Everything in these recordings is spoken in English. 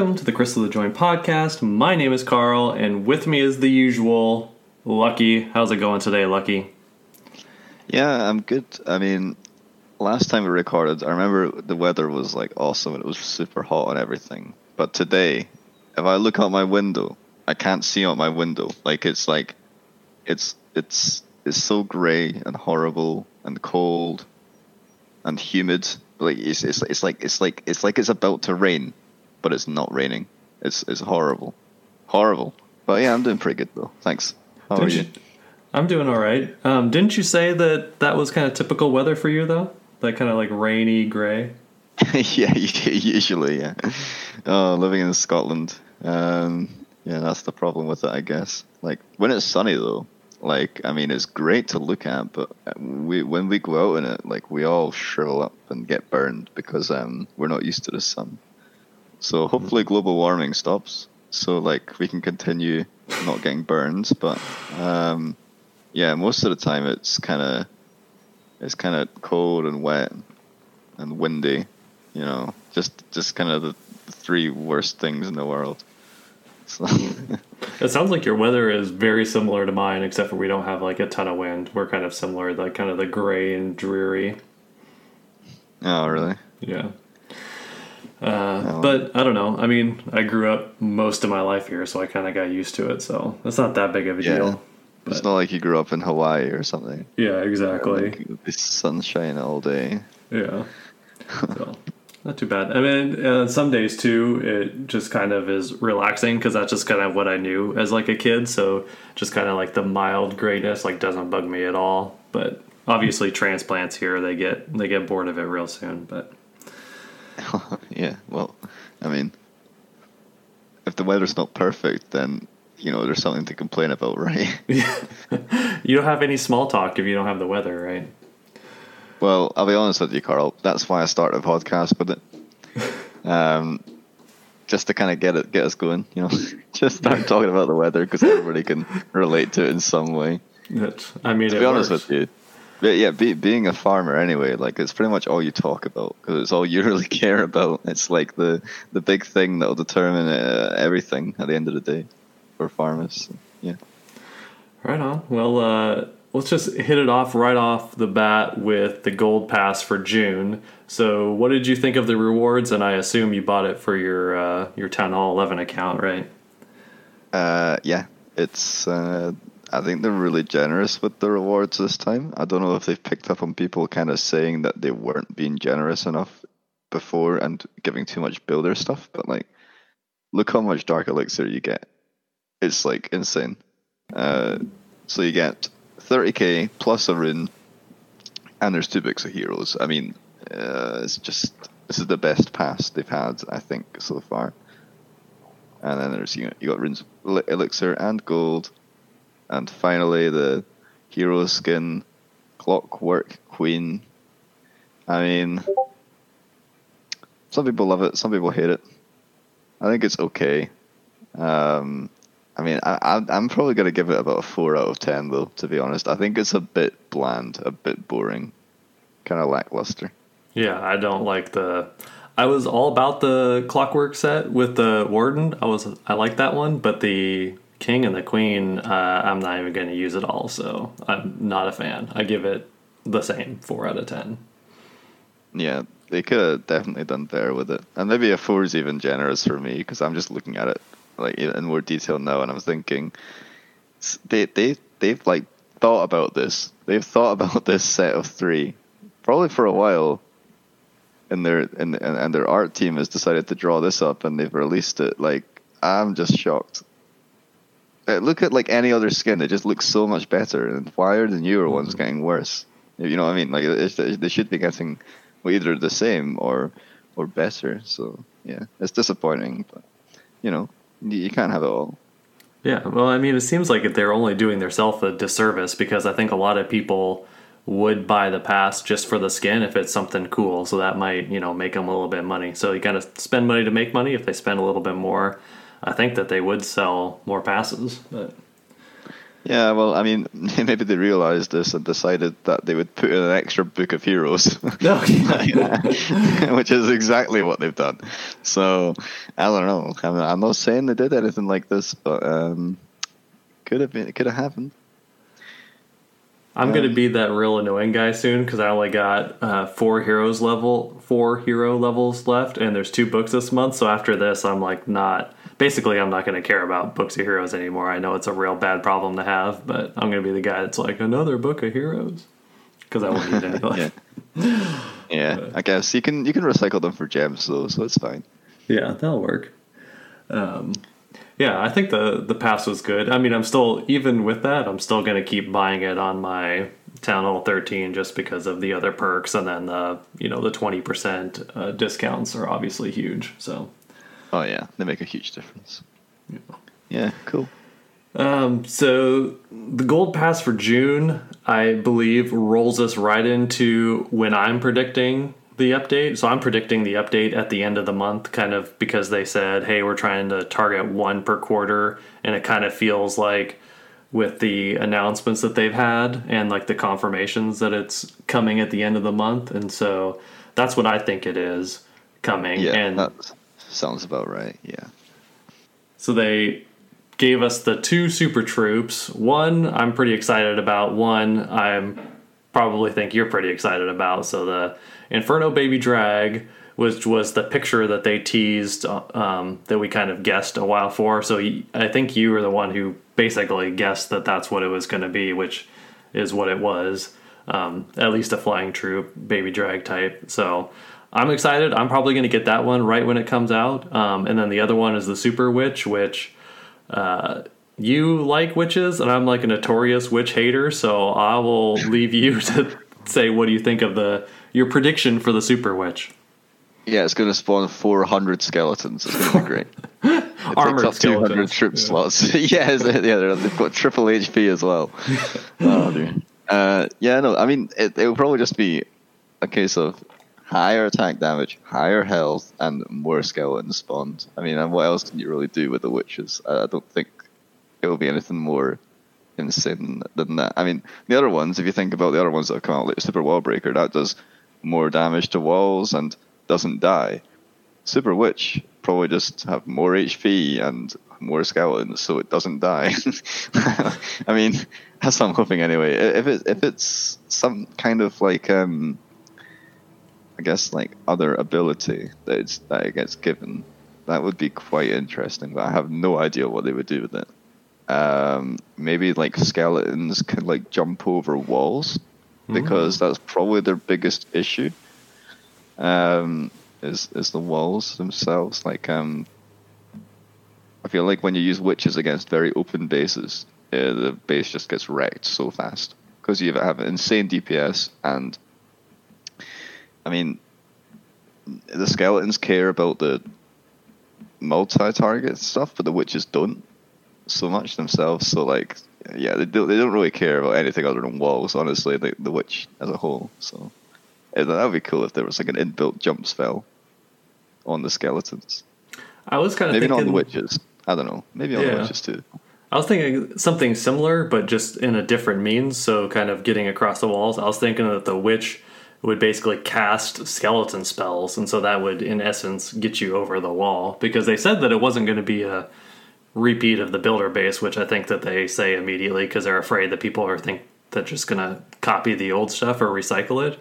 Welcome to the Crystal the Joint podcast. My name is Carl, and with me is the usual Lucky. How's it going today, Lucky? Yeah, I'm good. I mean, last time we recorded, I remember the weather was like awesome and it was super hot and everything. But today, if I look out my window, I can't see out my window. Like it's like, it's it's it's so grey and horrible and cold and humid. Like it's it's it's like it's like it's like it's about to rain but it's not raining. It's it's horrible, horrible. But yeah, I'm doing pretty good though. Thanks. How Didn't are you? you- I'm doing all right. Um, didn't you say that that was kind of typical weather for you, though? That kind of like rainy, gray. yeah, usually, yeah. Oh, living in Scotland. Um, yeah, that's the problem with it, I guess. Like when it's sunny though, like I mean, it's great to look at, but we when we go out in it, like we all shrivel up and get burned because um we're not used to the sun. So hopefully global warming stops, so like we can continue not getting burned. But um, yeah, most of the time it's kind of it's kind of cold and wet and windy. You know, just just kind of the, three worst things in the world. So, It sounds like your weather is very similar to mine, except for we don't have like a ton of wind. We're kind of similar, like kind of the gray and dreary. oh really? Yeah. Uh, but I don't know. I mean, I grew up most of my life here, so I kind of got used to it. So it's not that big of a Yeah. deal. It's not like you grew up in Hawaii or something. Yeah, exactly. Like, it's sunshine all day. Yeah. So, not too bad. I mean, uh, some days too, it just kind of is relaxing because that's just kind of what I knew as like a kid. So just kind of like the mild grayness like doesn't bug me at all. But obviously, transplants here they get they get bored of it real soon. But yeah, well, I mean, if the weather's not perfect, then you know there's something to complain about, right? you don't have any small talk if you don't have the weather, right? well, I'll be honest with you, Carl. That's why I started a podcast with it, um, just to kind of get it, get us going. You know, just start talking about the weather because everybody can relate to it in some way. It, I mean, To be honest works. with you. But yeah, be, being a farmer anyway, like it's pretty much all you talk about because it's all you really care about. It's like the the big thing that will determine uh, everything at the end of the day for farmers. So, yeah. Right on. Well, uh, let's just hit it off right off the bat with the gold pass for June. So, what did you think of the rewards? And I assume you bought it for your uh, your Town Hall 11 account, right? Uh, yeah, it's. Uh, I think they're really generous with the rewards this time. I don't know if they've picked up on people kind of saying that they weren't being generous enough before and giving too much builder stuff, but like, look how much dark elixir you get. It's like insane. Uh, so you get 30k plus a rune, and there's two books of heroes. I mean, uh, it's just this is the best pass they've had, I think, so far. And then there's you know, you got runes, elixir, and gold, and finally the hero skin, clockwork queen. I mean, some people love it, some people hate it. I think it's okay. Um, I mean, I, I'm probably going to give it about a 4 out of 10, though, to be honest. I think it's a bit bland, a bit boring, kind of lackluster. Yeah, I don't like the. I was all about the clockwork set with the warden. I was I like that one, but the king and the queen, uh, I'm not even going to use it all. So I'm not a fan. I give it the same four out of ten. Yeah, they could have definitely done better with it. And maybe a 4 is even generous for me, because I'm just looking at it like in more detail now, and I'm thinking, they, they, they've like thought about this. They've thought about this set of three, probably for a while. And their and and their art team has decided to draw this up, and they've released it. Like I'm just shocked. Uh, look at like any other skin; it just looks so much better. And why are the newer ones getting worse? You know what I mean? Like it's, they should be getting either the same or or better. So yeah, it's disappointing, but you know you, you can't have it all. Yeah, well, I mean, it seems like they're only doing themselves a disservice because I think a lot of people would buy the pass just for the skin if it's something cool. So that might, you know, make them a little bit of money. So you got to spend money to make money. If they spend a little bit more, I think that they would sell more passes. But Yeah, well, I mean, maybe they realized this and decided that they would put in an extra book of heroes. No, which is exactly what they've done. So I don't know. I mean, I'm not saying they did anything like this, but um, could have been. It could have happened. I'm gonna be that real annoying guy soon because I only got uh, four heroes level, four hero levels left, and there's two books this month. So after this, I'm like not. Basically, I'm not gonna care about books of heroes anymore. I know it's a real bad problem to have, but I'm gonna be the guy that's like another book of heroes because I won't need left. yeah. Yeah, I guess you can you can recycle them for gems though, so it's fine. Yeah, that'll work. Um, yeah, I think the the pass was good. I mean, I'm still even with that, I'm still going to keep buying it on my Town Hall 13 just because of the other perks, and then the you know the 20 percent uh, discounts are obviously huge. So, Oh yeah, they make a huge difference. Yeah, cool. um, so the gold pass for June, I believe, rolls us right into when I'm predicting the update. So I'm predicting the update at the end of the month, kind of because they said, hey, we're trying to target one per quarter. And it kind of feels like with the announcements that they've had and like the confirmations that it's coming at the end of the month. And so that's what I think it is coming. Yeah, and that sounds about right. Yeah. so they gave us the two super troops. One I'm pretty excited about. One I'm probably think you're pretty excited about. So the Inferno Baby Drag, which was the picture that they teased um, that we kind of guessed a while for. So I think you were the one who basically guessed that that's what it was going to be, which is what it was. Um, at least a flying troop baby drag type. So I'm excited. I'm probably going to get that one right when it comes out. Um, and then the other one is the Super Witch, which uh, you like witches, and I'm like a notorious witch hater. So I will leave you to say what do you think of the your prediction for the Super Witch. Yeah, it's going to spawn 400 skeletons. It's going to be great. It Armored takes up 200 skeletons. troop Yeah. slots. yeah, yeah, they've got triple HP as well. oh, dear. Uh, yeah, no, I mean, it, it will probably just be a case of higher attack damage, higher health, and more skeletons spawned. I mean, and what else can you really do with the witches? I, don't think it will be anything more insane than that. I mean, the other ones, if you think about the other ones that have come out, like Super Wall Breaker, that does more damage to walls and doesn't die. Super Witch probably just have more HP and more skeletons, so it doesn't die. I mean, that's what I'm hoping anyway. If it if it's some kind of like um, I guess like other ability that it's, that it gets given, that would be quite interesting. But I have no idea what they would do with it. Um, maybe like skeletons can like jump over walls because that's probably their biggest issue. Um, is is the walls themselves like um. I feel like when you use witches against very open bases, uh, the base just gets wrecked so fast because you have insane DPS and. I mean, the skeletons care about the multi-target stuff, but the witches don't so much themselves. So like, yeah, they don't they don't really care about anything other than walls. Honestly, the the witch as a whole. So that would be cool if there was like an inbuilt jump spell on the skeletons. I was kind of Maybe thinking not on the witches. I don't know. Maybe on Yeah. the witches too. I was thinking something similar, but just in a different means. So, kind of getting across the walls. I was thinking that the witch would basically cast skeleton spells, and so that would, in essence, get you over the wall. Because they said that it wasn't going to be a repeat of the builder base, which I think that they say immediately because they're afraid that people are think they're just going to copy the old stuff or recycle it.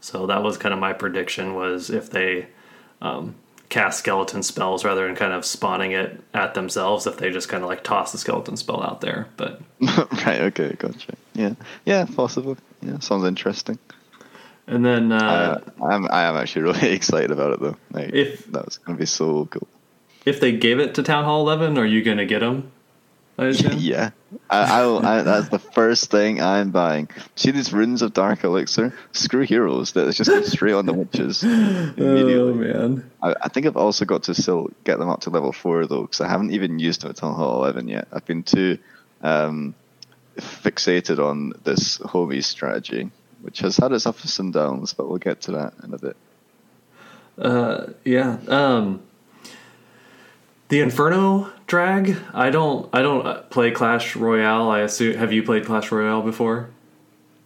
So that was kind of my prediction was if they um, cast skeleton spells rather than kind of spawning it at themselves, if they just kind of like toss the skeleton spell out there. But right. Okay. Gotcha. Yeah. Yeah. Possibly. Yeah. Sounds interesting. And then uh, Uh, I'm I am actually really excited about it though. Like, If- that's gonna be so cool. if they gave it to Town Hall 11, are you going to get them? I? Yeah, I, I, I that's the first thing I'm buying. See these runes of Dark Elixir? Screw heroes. That's just go straight on the witches Oh immediately. man. I, I think I've also got to still get them up to level four though, because I haven't even used them at Town Hall 11 yet. I've been too um, fixated on this homie strategy, which has had its ups and downs, but we'll get to that in a bit. Uh, yeah. Um, The Inferno drag. I don't. I don't uh, play Clash Royale. I assume. Have you played Clash Royale before?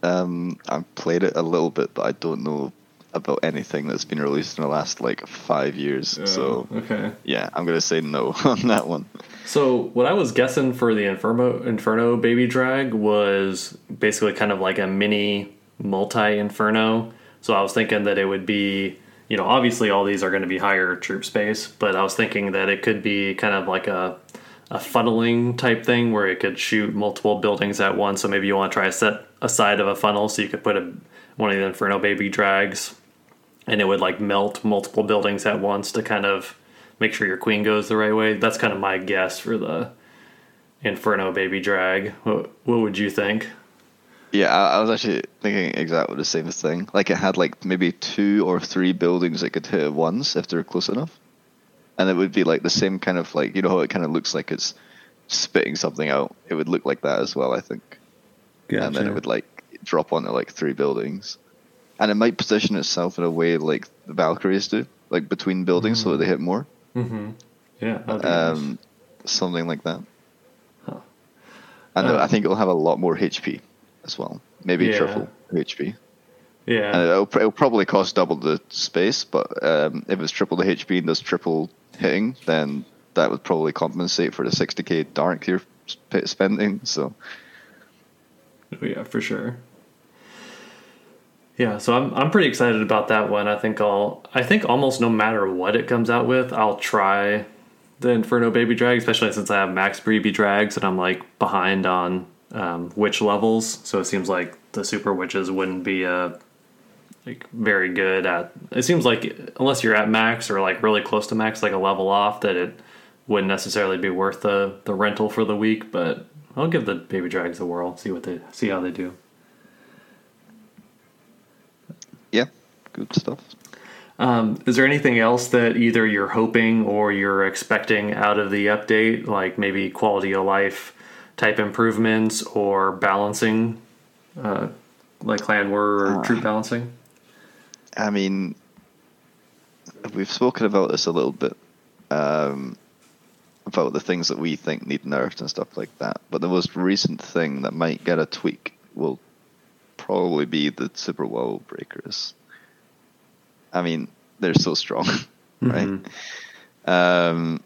Um, I've played it a little bit, but I don't know about anything that's been released in the last like five years. so okay. yeah, I'm gonna say no on that one. So what I was guessing for the Inferno Inferno baby drag was basically kind of like a mini multi Inferno. So I was thinking that it would be, you know, obviously all these are going to be higher troop space, but I was thinking that it could be kind of like a a funneling type thing where it could shoot multiple buildings at once. So maybe you want to try to set a side of a funnel so you could put a one of the Inferno baby drags and it would like melt multiple buildings at once to kind of make sure your queen goes the right way. That's kind of my guess for the Inferno baby drag. What, what would you think? Yeah, I, I was actually thinking exactly the same thing. Like it had like maybe two or three buildings it could hit at once if they're close enough, and it would be like the same kind of like you know how it kind of looks like it's spitting something out. It would look like that as well, I think. Yeah. And then it would like drop onto like three buildings, and it might position itself in a way like the Valkyries do, like between buildings, so that they hit more, Mm-hmm. Yeah. that'd nice. um, something like that. Huh. And Uh, I think it'll have a lot more HP as well, maybe Yeah. triple HP. yeah. And it'll, it'll probably cost double the space, but um, if it's triple the HP and does triple hitting, then that would probably compensate for the 60k dark you're spending. So Oh, yeah, for sure. Yeah, so I'm I'm pretty excited about that one. I think I'll I think almost no matter what it comes out with, I'll try the Inferno Baby Drag, especially since I have Max Baby Drags and I'm like behind on um, witch levels. So it seems like the Super Witches wouldn't be uh like very good at. It seems like unless you're at max or like really close to max, like a level off, that it wouldn't necessarily be worth the the rental for the week. But I'll give the Baby Drags a whirl, see what they see how they do. yeah, good stuff. Um, is there anything else that either you're hoping or you're expecting out of the update, like maybe quality of life type improvements or balancing, uh, like clan war or Uh. troop balancing? I mean, we've spoken about this a little bit um, about the things that we think need nerfed and stuff like that. But the most recent thing that might get a tweak will probably be the super wall breakers. I mean, they're so strong, right? Um,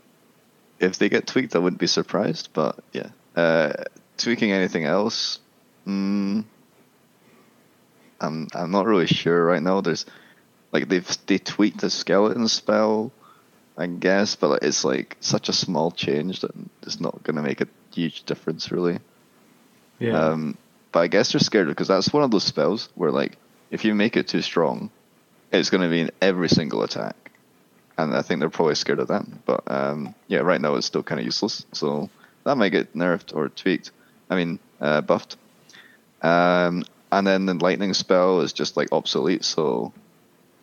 if they get tweaked, I wouldn't be surprised. But yeah, uh, tweaking anything else, mm, I'm I'm not really sure right now. There's like they've they tweaked the skeleton spell, I guess, but it's like such a small change that it's not going to make a huge difference really. Yeah. Um, but I guess they're scared because that's one of those spells where like if you make it too strong, it's going to be in every single attack, and I think they're probably scared of that. But um, yeah, right now it's still kind of useless, so that might get nerfed or tweaked. I mean, uh, buffed. Um, and then the lightning spell is just like obsolete, so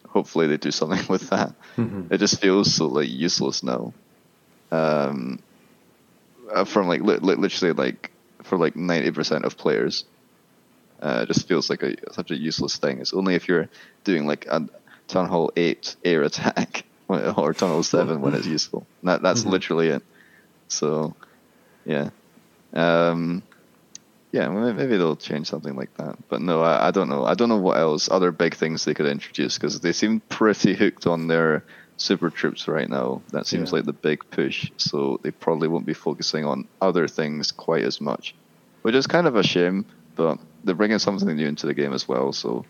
hopefully they do something with that. Mhm. It just feels so like useless now. Um, uh, from like li- li- literally like for like ninety percent of players, uh, it just feels like a such a useless thing. It's only if you're doing like a Town Hall eight air attack or Town Hall seven when it's useful. That that's Mhm. literally it. So, yeah, um, yeah, well, maybe they'll change something like that. But no, I, I don't know. I don't know what else other big things they could introduce because they seem pretty hooked on their super troops right now. That seems Yeah. like the big push. So they probably won't be focusing on other things quite as much, which is kind of a shame. But they're bringing something new into the game as well, so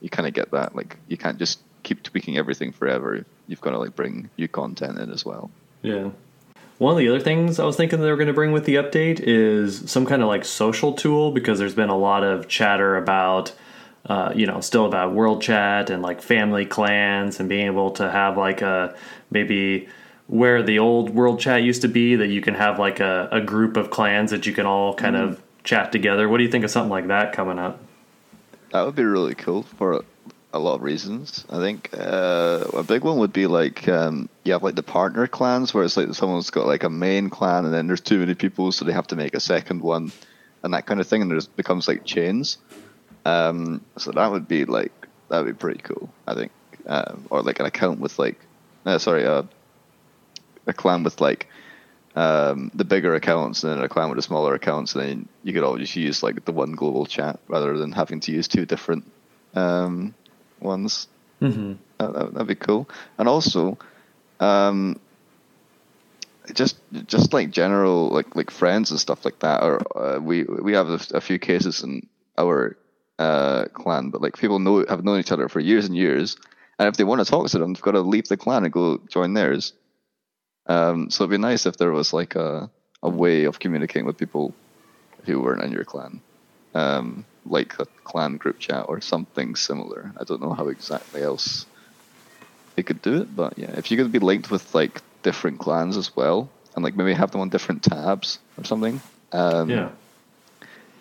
you kind of get that. Like you can't just keep tweaking everything forever. You've got to like bring new content in as well. Yeah. One of the other things I was thinking they were going to bring with the update is some kind of like social tool because there's been a lot of chatter about, uh, you know, still about world chat and like family clans and being able to have like a maybe where the old world chat used to be that you can have like a, a group of clans that you can all kind of chat together. What do you think of something like that coming up? That would be really cool for a, lot of reasons. I think uh, a big one would be like um, you have like the partner clans where it's like someone's got like a main clan and then there's too many people, so they have to make a second one and that kind of thing, and it becomes like chains. Um, so that would be like that would be pretty cool. I think, um, or like an account with like, uh, sorry, uh, a clan with like um, the bigger accounts and then a clan with the smaller accounts, and then you could all just use like the one global chat rather than having to use two different um, ones. Mm-hmm. That, would be cool. And also, um, just just like general like like friends and stuff like that. Or uh, we we have a, a, few cases in our uh, clan, but like people know have known each other for years and years, and if they want to talk to them, they've got to leave the clan and go join theirs. Um, so it'd be nice if there was like a a way of communicating with people who weren't in your clan, um, like a clan group chat or something similar. I don't know how exactly else they could do it, but yeah, if you could be linked with like different clans as well, and like maybe have them on different tabs or something. Um, yeah.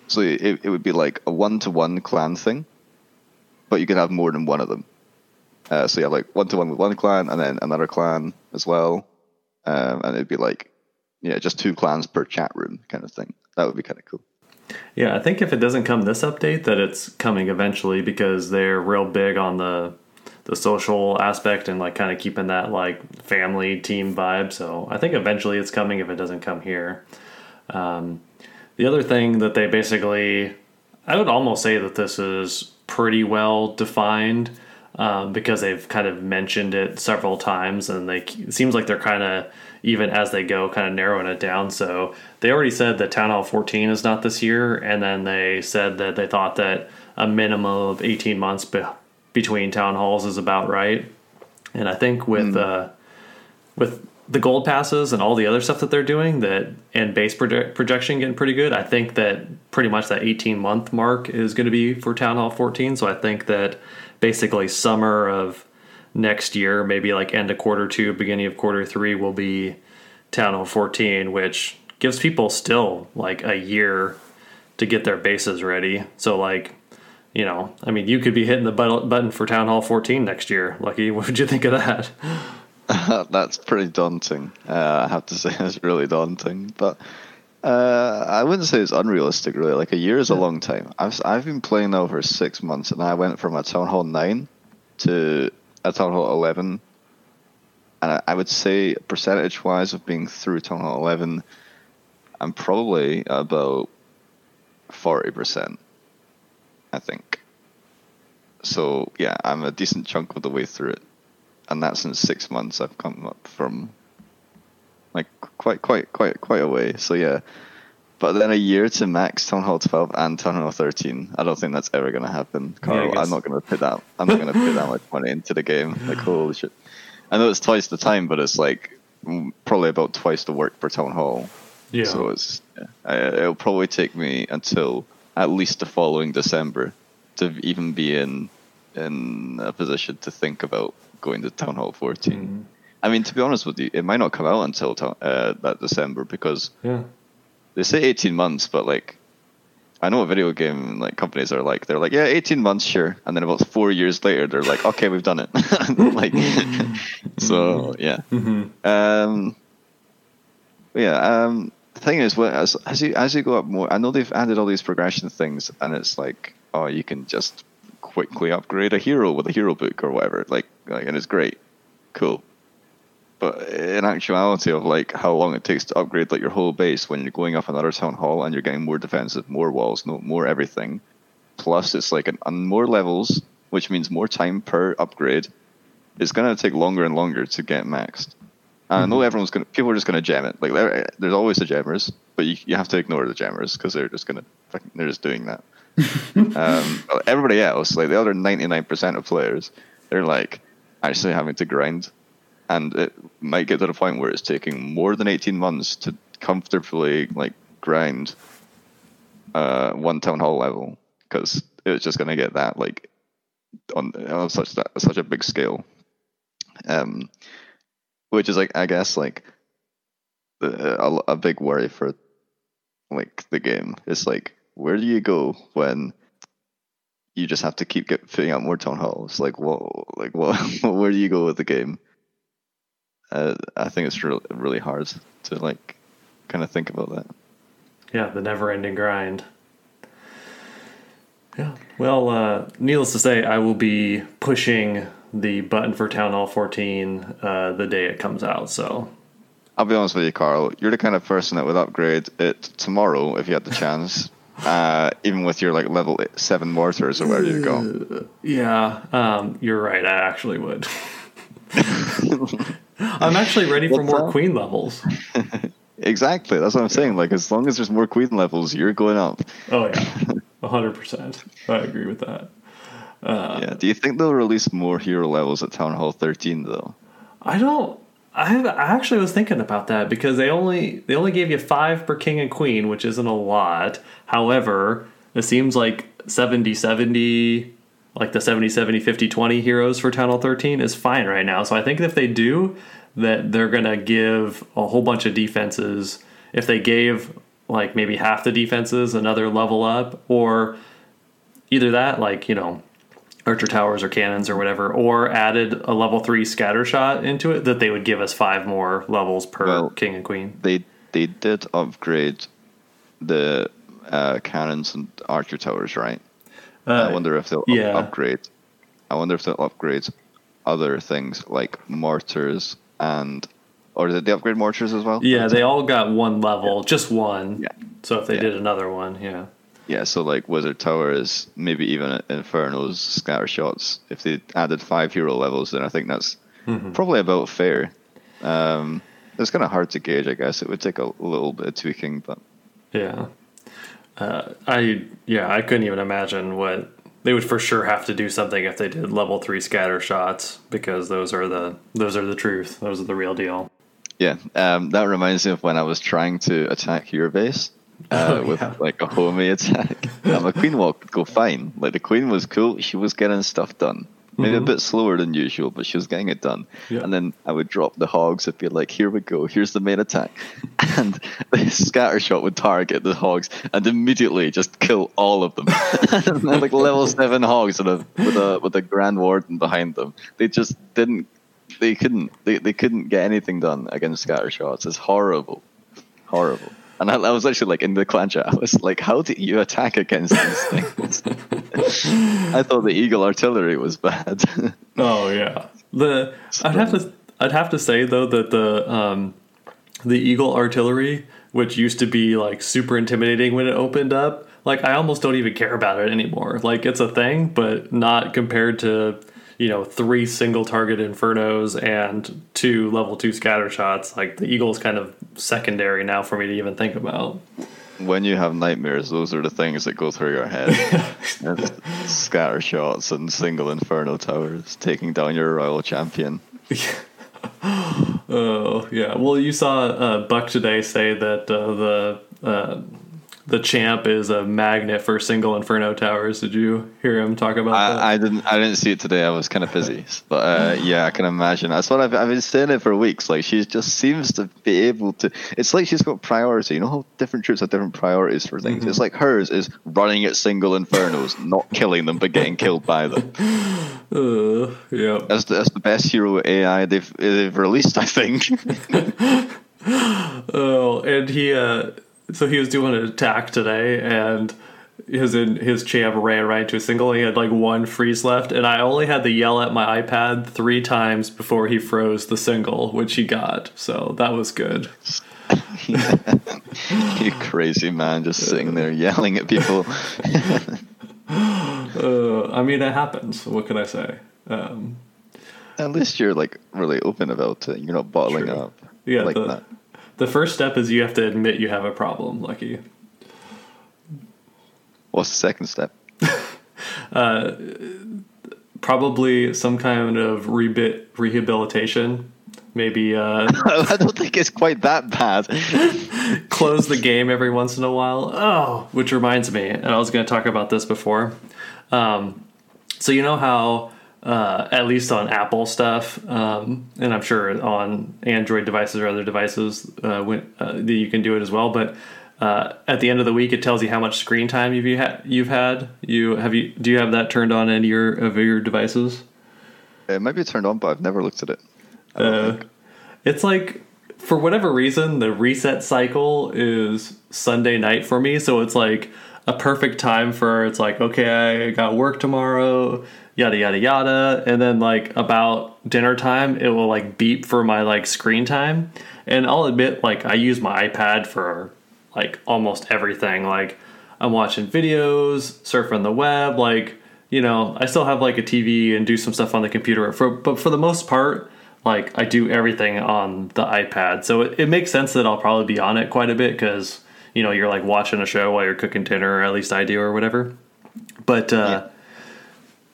So it, it would be like a one to one clan thing, but you could have more than one of them. Uh, so you have like one to one with one clan and then another clan as well, um, and it'd be like yeah, just two clans per chat room kind of thing. That would be kind of cool. Yeah, I think if it doesn't come this update, that it's coming eventually because they're real big on the the social aspect and like kind of keeping that like family team vibe. So I think eventually it's coming if it doesn't come here. Um, the other thing that they basically, I would almost say that this is pretty well defined um, because they've kind of mentioned it several times and they it seems like they're kind of even as they go kind of narrowing it down. So they already said that town hall 14 is not this year and then they said that they thought that a minimum of 18 months be- between town halls is about right. And i think with mm. uh, with the gold passes and all the other stuff that they're doing that and base proje- projection getting pretty good i think that pretty much that 18 month mark is going to be for town hall 14 so i think that basically summer of next year, maybe like end of quarter two, beginning of quarter three, will be Town Hall 14, which gives people still like a year to get their bases ready. So, like, you know, I mean, you could be hitting the button for Town Hall 14 next year. Lucky, what would you think of that? That's pretty daunting. Uh, I have to say, it's really daunting. But uh, I wouldn't say it's unrealistic, really. Like a year is a long time. I've I've been playing now for six months, and I went from a Town Hall nine to a Town Hall eleven, and I, I would say percentage wise of being through Town Hall eleven, I'm probably about forty percent. I think. So yeah, I'm a decent chunk of the way through it, and that's in six months. I've come up from like quite quite quite quite a way. So yeah, but then a year to max Town Hall 12 and Town Hall 13. I don't think that's ever going to happen, Carl. Yeah, I'm not going to put that. I'm not going to put that much money into the game. Like holy shit! I know it's twice the time, but it's like probably about twice the work for Town Hall. Yeah. So it's yeah, it'll probably take me until at least the following December to even be in in a position to think about going to Town Hall 14. Mm-hmm. I mean, to be honest with you, it might not come out until uh, that December because yeah. they say 18 months, but like, I know what video game like companies are like. They're like, yeah, 18 months, sure, and then about four years later, they're like, okay, we've done it. like, so yeah. Mm-hmm. Um, yeah. Um, the thing is, as as you as you go up more, I know they've added all these progression things, and it's like, oh, you can just quickly upgrade a hero with a hero book or whatever. Like, like and it's great, cool but in actuality of like how long it takes to upgrade like your whole base when you're going up another town hall and you're getting more defensive, more walls, no more everything. Plus, it's like an, on more levels, which means more time per upgrade. It's gonna take longer and longer to get maxed. And mm-hmm. I know mm-hmm. everyone's gonna, people are just gonna jam it. Like there's always the jammers, but you, you have to ignore the jammers because they're just gonna, they're just doing that. um, everybody else, like the other 99% of players, they're like actually having to grind and it might get to the point where it's taking more than 18 months to comfortably like grind uh, one town hall level because it's just going to get that like on, on such that such a big scale. Um which is like i guess like a, a big worry for like the game. It's like where do you go when you just have to keep get, filling out more town halls? Like what like what where do you go with the game uh, I think it's really really hard to like kind of think about that. Yeah, the never-ending grind. Yeah. Well, uh, needless to say, I will be pushing the button for Town Hall 14 uh, the day it comes out. So I'll be honest with you, Carl. You're the kind of person that would upgrade it tomorrow if you had the chance. Uh, even with your like level seven mortars or where you go. Yeah, um, you're right. I actually would. I'm actually ready for What's more queen levels. Exactly. That's what I'm saying. Like as long as there's more queen levels, you're going up. Oh yeah, hundred percent. I agree with that. Uh, yeah. Do you think they'll release more hero levels at Town Hall 13 though? I don't. I I actually was thinking about that because they only they only gave you five per king and queen, which isn't a lot. However, it seems like 70 70 like the 70 70 50 20 heroes for Town Hall 13 is fine right now. So I think if they do that they're going to give a whole bunch of defenses if they gave like maybe half the defenses another level up or either that like, you know, archer towers or cannons or whatever, or added a level three scatter shot into it, that they would give us five more levels per Well, king and queen. They they did upgrade the uh, cannons and archer towers, right? I wonder if they'll yeah. upgrade. I wonder if they'll upgrade other things like mortars and, or did they upgrade mortars as well? Yeah, they all got one level, just one. Yeah. So if they Yeah. did another one, yeah. Yeah, so like Wizard Towers, maybe even Inferno's scatter shots. If they added five hero levels, then I think that's Mm-hmm. probably about fair. Um, it's kind of hard to gauge, I guess. It would take a little bit of tweaking, but Yeah. Uh, I yeah, I couldn't even imagine what they would for sure have to do something if they did level three scatter shots because those are the those are the truth. Those are the real deal. yeah, um, that reminds me of when I was trying to attack your base uh, Oh, with yeah. like a homie attack. and my queen walk would go fine. Like the queen was cool; she was getting stuff done. Maybe a bit slower than usual, but she was getting it done. Mm-hmm. Yeah. And then I would drop the hogs. I'd be like, "Here we go. Here's the main attack," and the scatter shot would target the hogs and immediately just kill all of them. like level seven hogs with a with a with a grand warden behind them. They just didn't. They couldn't. They, they couldn't get anything done against scatter shots. It's horrible, horrible. And I, I was actually like in the clan chat. I was like, "How do you attack against these things?" I thought the eagle artillery was bad. Oh yeah. The I'd have to I'd have to say though that the um the Eagle artillery, which used to be like super intimidating when it opened up, like I almost don't even care about it anymore. Like it's a thing, but not compared to you know three single target infernos and two level two scatter shots. Like the eagle is kind of secondary now for me to even think about. when you have nightmares, those are the things that go through your head. Scatter shots and single inferno towers taking down your royal champion. Oh yeah. Well, you saw uh, Buck today say that uh, the uh, the champ is a magnet for single inferno towers. Did you hear him talk about that? I, I didn't. I didn't see it today. I was kind of busy, but uh, yeah, I can imagine. That's what I've, I've been saying it for weeks. Like she just seems to be able to. It's like she's got priority. You know how different troops have different priorities for things. It's like hers is running at single infernos, not killing them, but getting killed by them. Uh, yeah. That's the, that's the best hero AI they've they've released. I think. Oh, and he uh, so he was doing an attack today, and his his champ ran right into a single. He had like one freeze left, and I only had to yell at my iPad three times before he froze the single, which he got. So that was good. you crazy man, just sitting there yelling at people. Uh, I mean, it happens. What can I say? Um, At least you're like really open about it. You're not bottling True. up. Yeah, like the, that. The first step is you have to admit you have a problem, Lucky. What's the second step? Probably some kind of rebi- rehabilitation. Maybe uh, I don't think it's quite that bad. close the game every once in a while. Oh, which reminds me, and I was going to talk about this before. Um, so you know how, uh, at least on Apple stuff, um, and I'm sure on Android devices or other devices, uh, when, uh, that you can do it as well. But uh, at the end of the week, it tells you how much screen time you've had. You've had. You have you? Do you have that turned on any of your of your devices? it might be turned on, but I've never looked at it. Uh, it's like for whatever reason the reset cycle is Sunday night for me, so it's like a perfect time for it's like okay, I got work tomorrow, yada yada yada, and then like about dinner time, it will like beep for my like screen time, and I'll admit like I use my iPad for like almost everything. Like I'm watching videos, surfing the web, like you know, I still have like a TV and do some stuff on the computer. For but for the most part, like I do everything on the iPad. So it, it makes sense that I'll probably be on it quite a bit because you know you're like watching a show while you're cooking dinner, or at least I do, or whatever. But uh, yeah.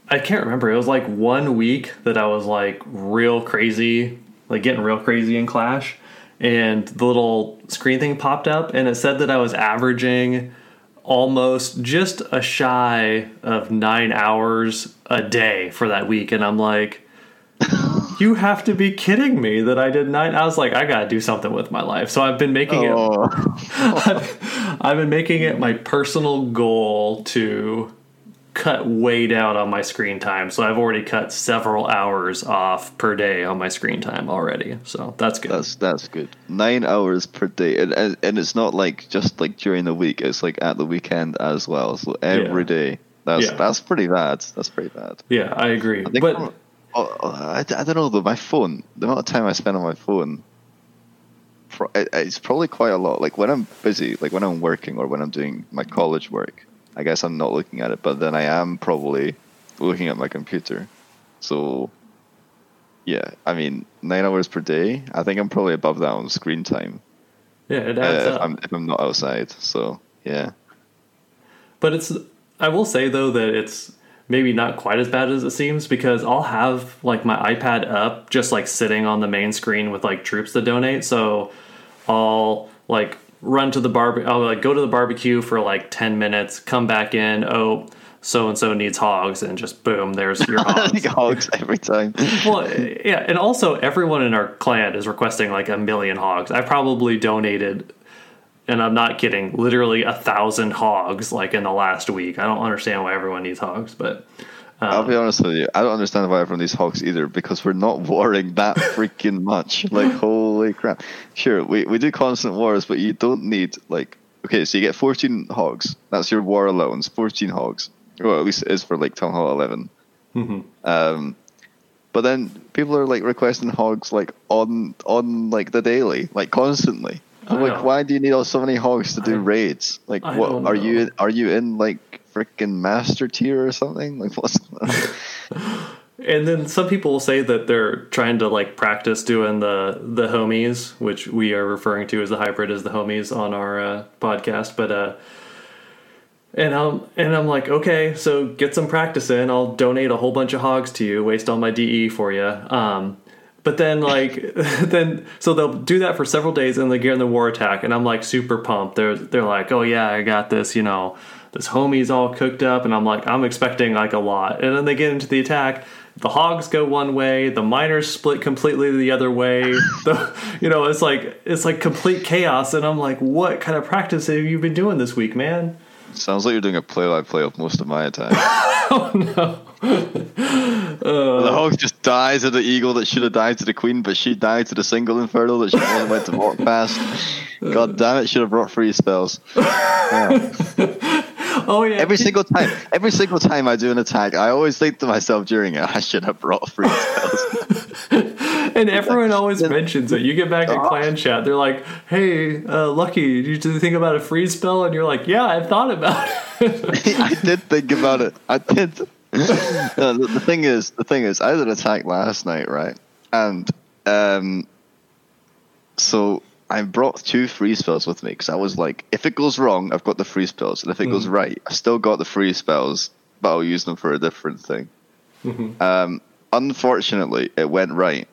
I can't remember. It was like one week that I was like real crazy, like getting real crazy in Clash, and the little screen thing popped up, and it said that I was averaging almost just a shy of nine hours a day for that week. And I'm like, you have to be kidding me that I did nine. I was like, I gotta do something with my life. So I've been making oh. it. I've, I've been making it my personal goal to cut way down on my screen time. So I've already cut several hours off per day on my screen time already. So that's good. That's that's good. Nine hours per day, and and, and it's not like just like during the week. It's like at the weekend as well. So every yeah. day. That's yeah. that's pretty bad. That's pretty bad. Yeah, I agree. I but oh, oh, I, I don't know though. My phone, the amount of time I spend on my phone, it's probably quite a lot. Like when I'm busy, like when I'm working or when I'm doing my college work, I guess I'm not looking at it, but then I am probably looking at my computer. So, yeah, I mean, nine hours per day. I think I'm probably above that on screen time. Yeah, it adds uh, if, I'm, if I'm not outside. So, yeah. But it's. I will say though that it's maybe not quite as bad as it seems because I'll have like my iPad up just like sitting on the main screen with like troops to donate. So I'll like run to the barbecue, I'll like go to the barbecue for like ten minutes, come back in. Oh, so and so needs hogs, and just boom, there's your hogs. hogs every time. well, yeah, and also everyone in our clan is requesting like a million hogs. I probably donated, and I'm not kidding, literally a thousand hogs like in the last week. I don't understand why everyone needs hogs, but. Um, I'll be honest with you. I don't understand why everyone needs hogs either because we're not warring that freaking much. Like, holy crap. Sure, we, we do constant wars, but you don't need, like, okay, so you get 14 hogs. That's your war allowance, 14 hogs. Well, at least it is for, like, Town Hall 11. Mm-hmm. Um, but then people are, like, requesting hogs, like, on, on like, the daily, like, constantly. I'm like, why do you need all so many hogs to do I, raids? Like, I what are you? Are you in like freaking master tier or something? Like what's And then some people will say that they're trying to like practice doing the the homies, which we are referring to as the hybrid as the homies on our uh, podcast. But uh, and I'm and I'm like, okay, so get some practice in. I'll donate a whole bunch of hogs to you, waste all my DE for you. Um, but then like then so they'll do that for several days and they get in the war attack, and I'm like super pumped. They're they're like, oh yeah, I got this, you know this homie's all cooked up, and I'm like, I'm expecting like a lot. And then they get into the attack. The hogs go one way, the miners split completely the other way. the, you know, it's like it's like complete chaos, and I'm like, what kind of practice have you been doing this week, man? Sounds like you're doing a play-by-play of most of my attack. oh no! Uh, the hog just dies to the eagle that should have died to the queen, but she died to the single inferno that she went to walk past. God damn it! Should have brought three spells. Yeah. Oh yeah. Every single time, every single time I do an attack, I always think to myself during it, I should have brought freeze spells. and everyone always mentions it. You get back in clan chat, they're like, "Hey, uh, Lucky, did you think about a freeze spell?" And you're like, "Yeah, I thought about it." I did think about it. I did. no, the, the, thing is, the thing is, I had an attack last night, right? And um, so I brought two freeze spells with me because I was like, if it goes wrong, I've got the freeze spells, and if it mm. goes mm-hmm. right, I've still got the freeze spells, but I'll use them for a different thing. Mm-hmm. Um, unfortunately, it went right,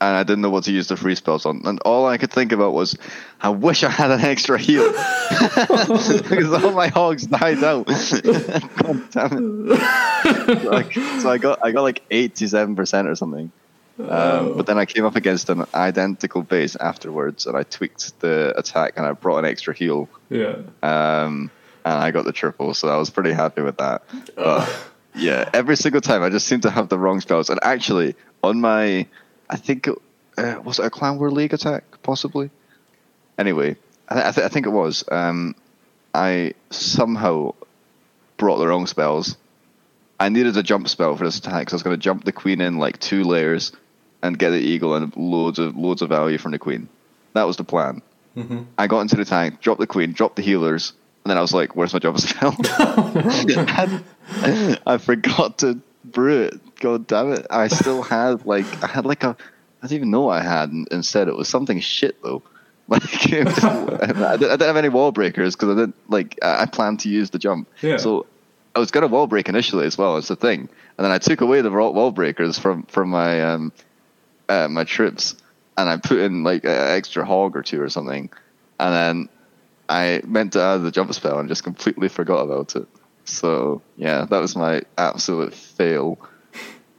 and I didn't know what to use the freeze spells on, and all I could think about was, I wish I had an extra heal because all my hogs died out. God damn it! like, so I got I got like eighty seven percent or something. Um, but then I came up against an identical base afterwards, and I tweaked the attack, and I brought an extra heal. Yeah. Um, and I got the triple, so I was pretty happy with that. But yeah, every single time I just seem to have the wrong spells. And actually, on my, I think it, uh, was it a Clan War League attack, possibly. Anyway, I, th- I, th- I think it was. Um, I somehow brought the wrong spells. I needed a jump spell for this attack, so I was going to jump the queen in like two layers and get the eagle and loads of loads of value from the queen. That was the plan. Mm-hmm. I got into the tank, dropped the queen, dropped the healers, and then I was like, "Where's my jump spell?" And I forgot to brew it. God damn it! I still had like I had like a I didn't even know what I had. and Instead, it was something shit though. Like was- I didn't have any wall breakers because I didn't like I planned to use the jump. Yeah. So I was gonna wall break initially as well. It's the thing, and then I took away the wall breakers from from my um uh, my troops, and I put in like an extra hog or two or something, and then I meant to add the jump spell and just completely forgot about it. So yeah, that was my absolute fail.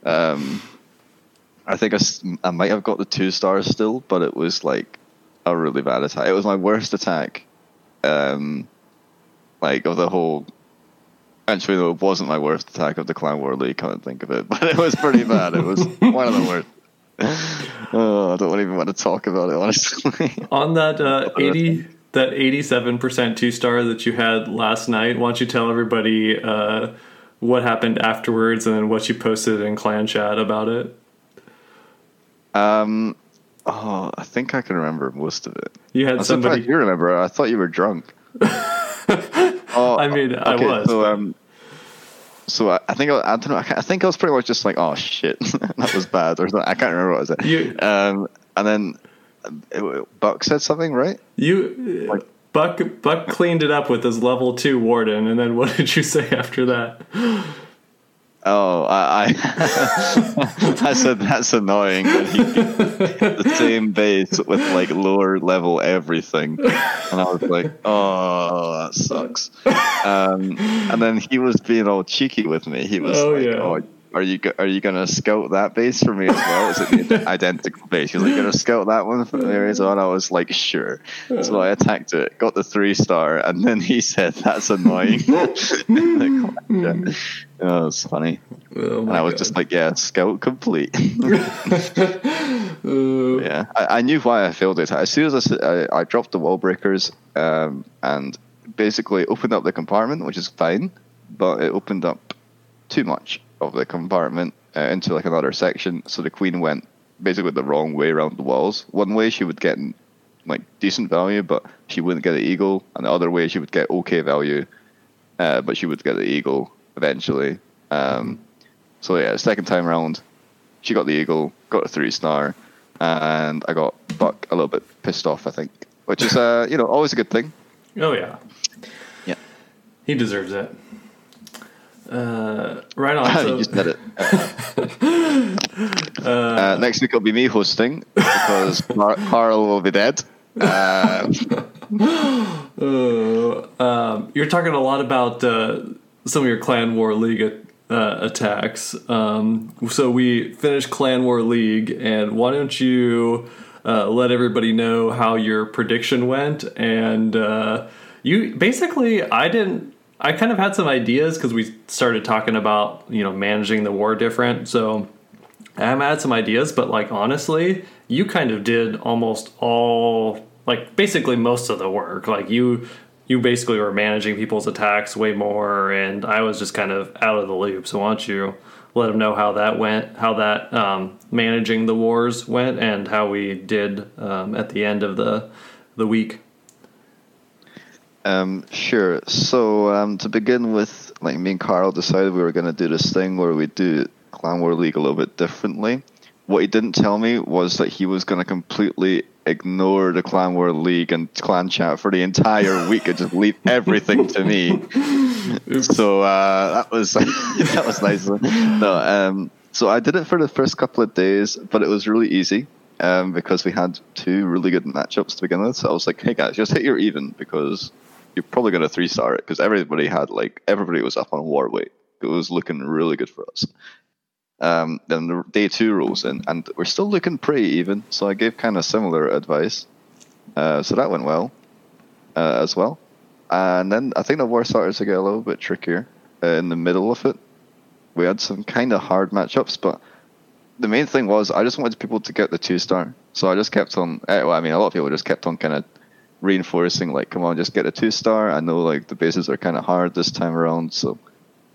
Um, I think I, I might have got the two stars still, but it was like a really bad attack. It was my worst attack, um, like of the whole. Actually, no, it wasn't my worst attack of the Clan War League. Can't think of it, but it was pretty bad. It was one of the worst. Oh, I don't even want to talk about it honestly. On that uh, eighty, that eighty-seven percent two star that you had last night, why don't you tell everybody uh, what happened afterwards and then what you posted in clan chat about it? Um, oh, I think I can remember most of it. You had I'm somebody. you remember. I thought you were drunk. oh, I mean, I was, So, um, so I, I think I, I don't know. I, I think I was pretty much just like, oh shit, that was bad, or something. I can't remember what I said. You- um, and then uh, Buck said something, right? You Like- Buck Buck cleaned it up with his level two warden, and then what did you say after that? Oh, I I, I said that's annoying. The same base with like lower level everything, and I was like, oh, that sucks. Um, and then he was being all cheeky with me. He was Oh, like, yeah. oh. Are you go- are you gonna scout that base for me as well? Is it the identical base? Was like, "You gonna scout that one for me?" as well?" And I was like, "Sure." So I attacked it, got the three star, and then he said, "That's annoying." oh, it's funny. Oh And I was God. just like, yeah, scout complete. Uh, yeah, I, I knew why I failed it. As soon as I dropped the wall breakers um, and basically opened up the compartment, which is fine, but it opened up too much of the compartment uh, into like another section. So the queen went basically the wrong way around the walls. One way she would get like decent value, but she wouldn't get the eagle, and the other way she would get okay value, uh, but she would get the eagle eventually. Um, so yeah, second time around, she got the eagle, got a three star, and I got Buck a little bit pissed off. I think, which is uh, you know always a good thing. oh yeah, Yeah, he deserves it. Uh, right on. So, you said it. Uh, next week will be me hosting because Carl will be dead. Uh, Uh, um, you're talking a lot about uh, some of your Clan War League uh, attacks. Um, so we finished Clan War League, and why don't you uh, let everybody know how your prediction went? And uh, you basically, I didn't. I kind of had some ideas because we started talking about you know managing the war different. So I had some ideas, but like honestly, you kind of did almost all like basically most of the work. Like you you basically were managing people's attacks way more and I was just kind of out of the loop. So why don't you let them know how that went, how that um, managing the wars went and how we did um, at the end of the the week. Um, sure. So um, to begin with, like me and Carl decided we were going to do this thing where we do Clan War League a little bit differently. What he didn't tell me was that he was going to completely ignore the Clan War League and clan chat for the entire week and just leave everything to me. So uh, that was that was nice. No, um, so I did it for the first couple of days, but it was really easy um, because we had two really good matchups to begin with. So I was like, "Hey guys, just hit your even because you're probably going to three star it because everybody had like everybody was up on war weight. It was looking really good for us. Um, then the day two rolls in, and we're still looking pretty even. So I gave kind of similar advice. Uh, so that went well uh, as well. And then I think the war started to get a little bit trickier uh, in the middle of it. We had some kind of hard matchups, but the main thing was I just wanted people to get the two star. So I just kept on. eh, Well, I mean, a lot of people just kept on kind of reinforcing, like, come on, just get a two star. I know like the bases are kind of hard this time around, so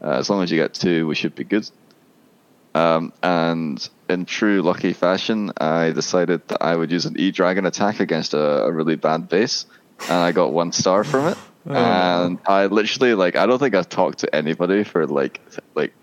Uh, as long as you get two, we should be good. Um, and in true lucky fashion, I decided that I would use an E Dragon attack against a, a really bad base, and I got one star from it. Oh. And I literally like I don't think I've talked to anybody for like like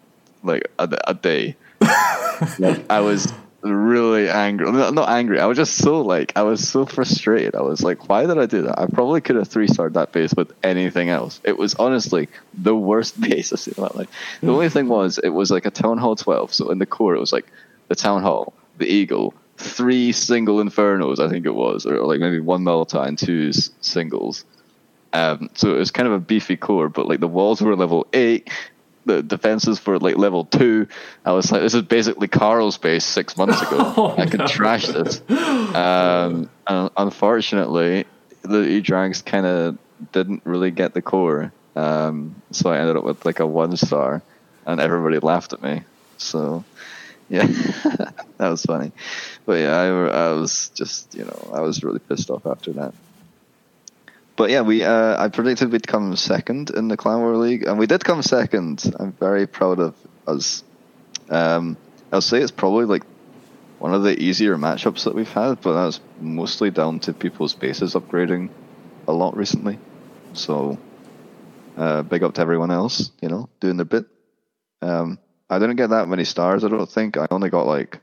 like a, a day. like, I was really angry. No, Not angry. I was just so like I was so frustrated. I was like, why did I do that? I probably could have three starred that base with anything else. It was honestly the worst base I've seen in my life. The only thing was it was like a town hall twelve. So in the core it was like the town hall, the eagle, three single infernos. I think it was, or like maybe one multi and two singles. Um, so it was kind of a beefy core, but like the walls were level eight, the defenses for like level two. I was like, this is basically Carl's base six months ago. Oh, I can no. trash this. Um, and unfortunately, the E Drags kind of didn't really get the core. Um, so I ended up with like a one star, and everybody laughed at me. So yeah, that was funny. But yeah, I, I was just you know I was really pissed off after that. But yeah, we uh, I predicted we'd come second in the Clan War League, and we did come second. I'm very proud of us. Um, I'll say it's probably like one of the easier matchups that we've had, but that's mostly down to people's bases upgrading a lot recently. So, uh, big up to everyone else, you know, doing their bit. Um, I didn't get that many stars, I don't think. I only got like,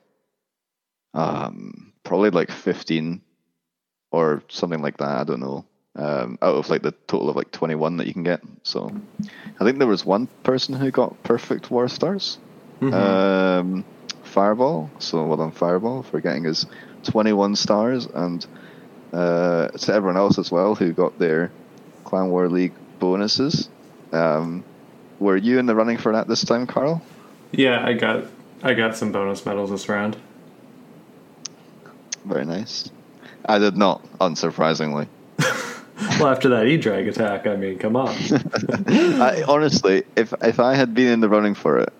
um, probably like 15 or something like that. I don't know. Um, out of like the total of like 21 that you can get. So, I think there was one person who got perfect war stars. Mhm. Um, Fireball. So well done, Fireball, for getting his 21 stars, and uh, to everyone else as well who got their Clan War League bonuses. Um, were you in the running for that this time, Carl? yeah, I got I got some bonus medals this round. Very nice. I did not, unsurprisingly. Well, after that E drag attack, I mean, come on. I, honestly, if if I had been in the running for it,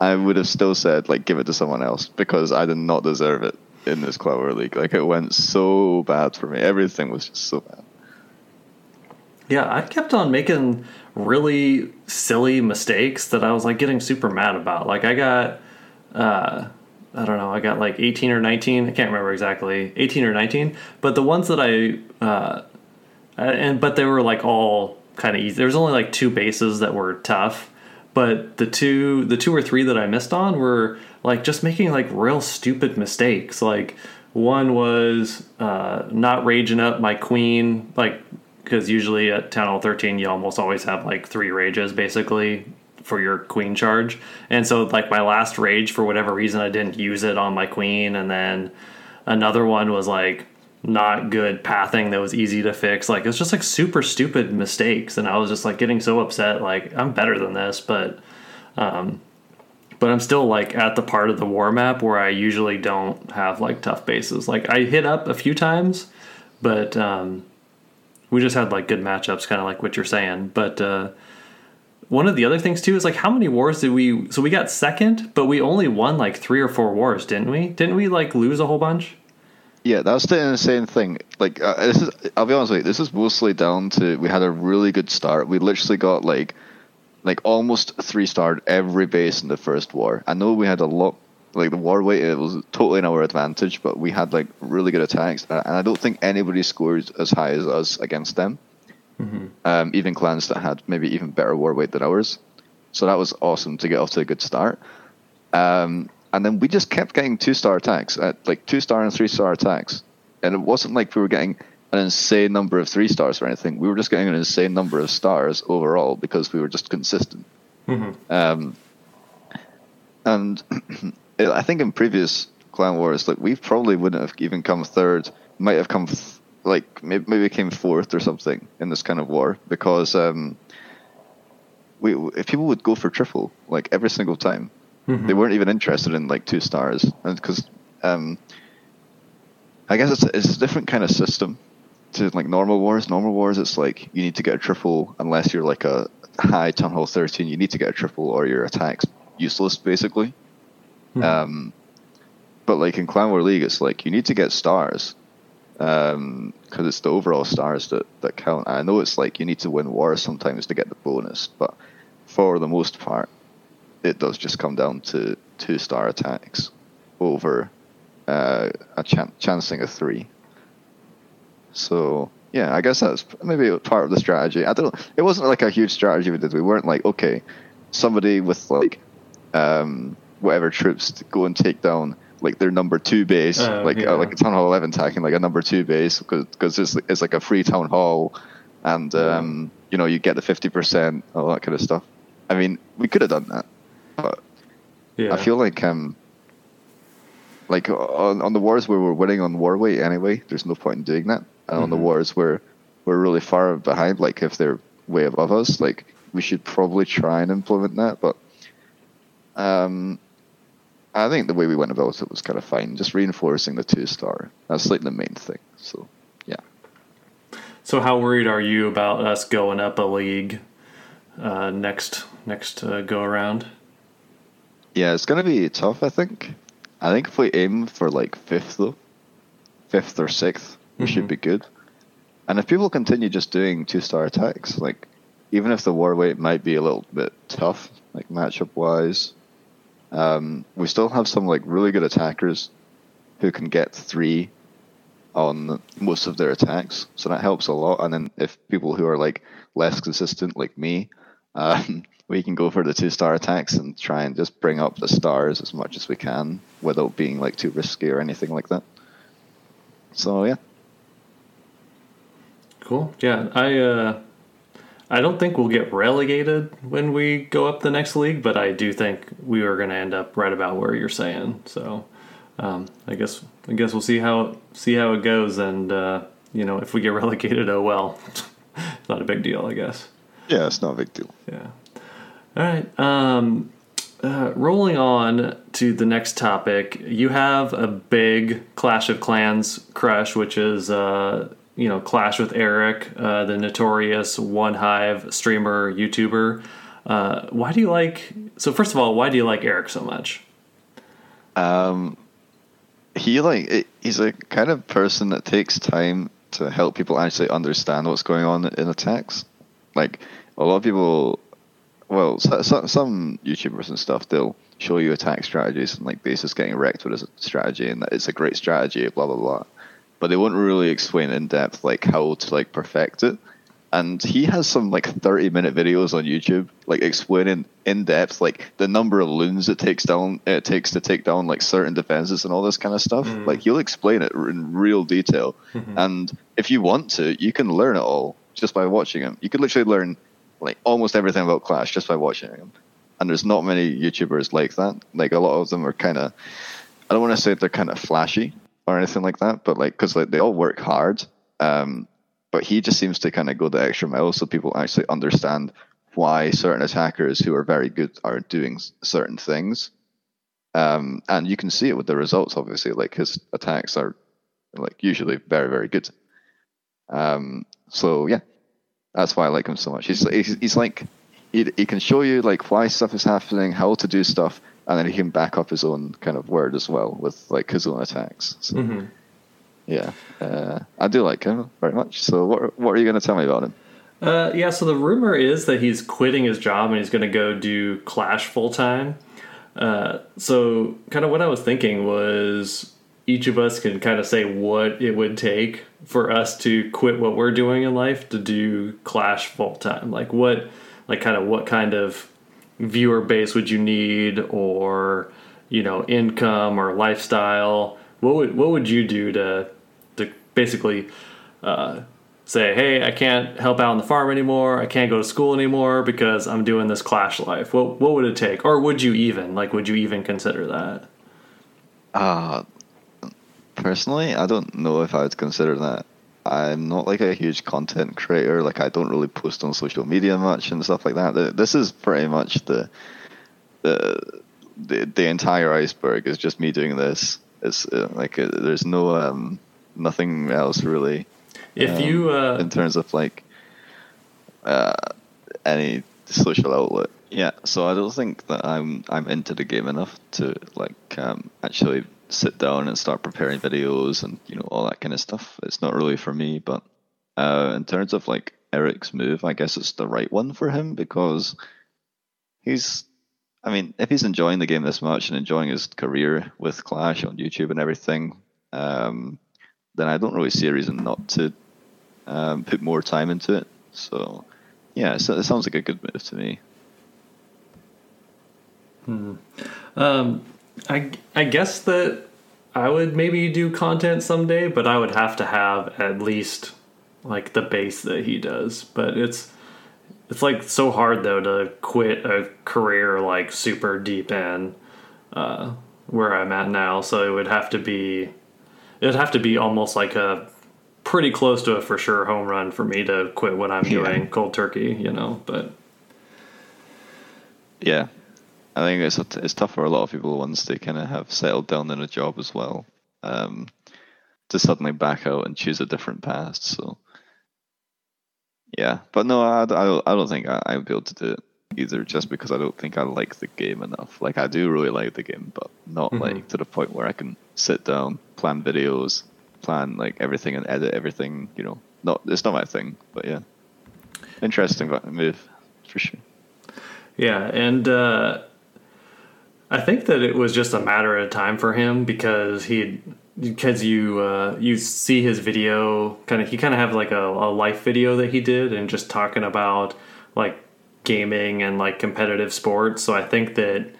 I would have still said like give it to someone else because I did not deserve it in this War League. Like it went so bad for me. Everything was just so bad. Yeah, I kept on making really silly mistakes that I was like getting super mad about. Like I got uh I don't know, I got like 18 or 19, I can't remember exactly, 18 or 19, but the ones that I uh and but they were like all kind of easy. There was only like two bases that were tough, but the two the two or three that I missed on were like just making like real stupid mistakes. Like one was uh, not raging up my queen, like because usually at Town Hall 13 you almost always have like three rages basically for your queen charge, and so like my last rage for whatever reason I didn't use it on my queen, and then another one was like not good pathing that was easy to fix. Like it was just like super stupid mistakes, and I was just like getting so upset. Like I'm better than this, but um, but I'm still like at the part of the war map where I usually don't have like tough bases. Like I hit up a few times, but um, we just had like good matchups, kind of like what you're saying. But uh, one of the other things too is like how many wars did we? So we got second, but we only won like three or four wars, didn't we? Didn't we like lose a whole bunch? Yeah, that's the insane thing. Like, uh, this is, I'll be honest with you, this is mostly down to we had a really good start. We literally got like, like almost three starred every base in the first war. I know we had a lot, like the war weight, it was totally in our advantage, but we had like really good attacks, and I don't think anybody scored as high as us against them. Um, even clans that had maybe even better war weight than ours. So that was awesome to get off to a good start. Um, and then we just kept getting two star attacks, at like two star and three star attacks. And it wasn't like we were getting an insane number of three stars or anything. We were just getting an insane number of stars overall because we were just consistent. Um, and I think in previous clan wars, like we probably wouldn't have even come third. Might have come th- like maybe, maybe came fourth or something in this kind of war because um, we if people would go for triple like every single time, they weren't even interested in like two stars, and because um, I guess it's a, it's a different kind of system to like normal wars. Normal wars, it's like you need to get a triple unless you're like a high town hall thirteen. You need to get a triple or your attack's useless basically. Um, but like in Clan War League, it's like you need to get stars because it's the overall stars that, that count. I know it's like you need to win wars sometimes to get the bonus, but for the most part, it does just come down to two star attacks over uh, a chan- chancing a three. So yeah, I guess that's maybe part of the strategy. I don't. It wasn't like a huge strategy we did. We weren't like okay, somebody with like um, whatever troops to go and take down like their number two base, Oh, like yeah. uh, like a town hall eleven attacking like a number two base because it's it's like a free town hall, and um, you know you get the fifty percent all that kind of stuff. I mean, we could have done that, Yeah. I feel like um, like on, on the wars where we're winning on war weight anyway, there's no point in doing that. And on the Mhm. wars where we're really far behind, like if they're way above us, like we should probably try and implement that. But um, I think the way we went about it was kind of fine, just reinforcing the two star. That's like the main thing. So yeah. So how worried are you about us going up a league uh, next next uh, go around? Yeah, it's gonna be tough. I think. I think if we aim for like fifth though, fifth or sixth, we should Mhm. be good. And if people continue just doing two star attacks, like even if the war weight might be a little bit tough, like matchup wise, um, we still have some like really good attackers who can get three on most of their attacks, so that helps a lot. And then if people who are like less consistent, like me, um, we can go for the two star attacks and try and just bring up the stars as much as we can without being like too risky or anything like that. So yeah, Cool. Yeah, I uh, I don't think we'll get relegated when we go up the next league, but I do think we are going to end up right about where you're saying. So um, I guess I guess we'll see how see how it goes, and uh, you know if we get relegated, oh well, it's not a big deal, I guess. yeah, it's not a big deal. Yeah. All right. Um, uh, rolling on to the next topic, you have a big Clash of Clans crush, which is uh, you know Clash with Eric, uh, the notorious One Hive streamer YouTuber. Uh, why do you like? So first of all, why do you like Eric so much? Um, he like he's a kind of person that takes time to help people actually understand what's going on in attacks. Like a lot of people, well, so, so, some YouTubers and stuff, they'll show you attack strategies and like bases getting wrecked with a strategy, and that it's a great strategy, blah blah blah. But they won't really explain in depth like how to like perfect it. And he has some like thirty minute videos on YouTube, like explaining in depth like the number of loons it takes down it takes to take down like certain defenses and all this kind of stuff. Mm. Like he'll explain it in real detail. Mhm. And if you want to, you can learn it all just by watching him. You could literally learn like almost everything about Clash just by watching him. And there's not many YouTubers like that. Like a lot of them are kind of, I don't want to say they're kind of flashy or anything like that, but like because like they all work hard. Um, but he just seems to kind of go the extra mile so people actually understand why certain attackers who are very good are doing certain things. Um, and you can see it with the results, obviously. Like his attacks are like usually very, very good. Um, so yeah, that's why I like him so much. He's he's, he's like he, he can show you like why stuff is happening, how to do stuff, and then he can back up his own kind of word as well with like his own attacks. So Mm-hmm. yeah, uh, I do like him very much. So what what are you going to tell me about him? Uh, yeah, so the rumor is that he's quitting his job and he's going to go do Clash full time. Uh, so, kind of what I was thinking was each of us can kind of say what it would take for us to quit what we're doing in life to do Clash full time. Like, what, like, kind of what kind of viewer base would you need, or you know, income or lifestyle? What would what would you do to to basically uh, say, hey, I can't help out on the farm anymore. I can't go to school anymore because I'm doing this clash life. What what would it take, or would you even like? Would you even consider that? Uh, personally, I don't know if I would consider that. I'm not like a huge content creator. Like I don't really post on social media much and stuff like that. This is pretty much the the the, the entire iceberg is just me doing this. It's uh, like uh, there's no um nothing else really If um, you uh, in terms of like uh, any social outlet. Yeah, so I don't think that I'm I'm into the game enough to like um, actually sit down and start preparing videos and you know all that kind of stuff. It's not really for me. But uh, in terms of like Eric's move, I guess it's the right one for him because he's. I mean, if he's enjoying the game this much and enjoying his career with Clash on YouTube and everything, um, then I don't really see a reason not to um, put more time into it. So, yeah, so it sounds like a good move to me. Hmm. Um, I I guess that I would maybe do content someday, but I would have to have at least like the base that he does. But it's it's like so hard though to quit a career like super deep in uh, where I'm at now. So it would have to be it'd have to be almost like a pretty close to a for sure home run for me to quit what I'm yeah. doing cold turkey, you know. But yeah, I think it's it's tough for a lot of people once they kind of have settled down in a job as well, um, to suddenly back out and choose a different path. So, yeah, but no, I, I, I don't think I, I would be able to do it either, just because I don't think I like the game enough. Like I do really like the game, but not mm-hmm. like to the point where I can sit down, plan videos, plan like everything, and edit everything. You know, not it's not my thing, but yeah, interesting move for sure. Yeah, and. uh I think that it was just a matter of time for him because he because you uh, you see his video kind of he kind of have like a, a life video that he did and just talking about like gaming and like competitive sports. So I think that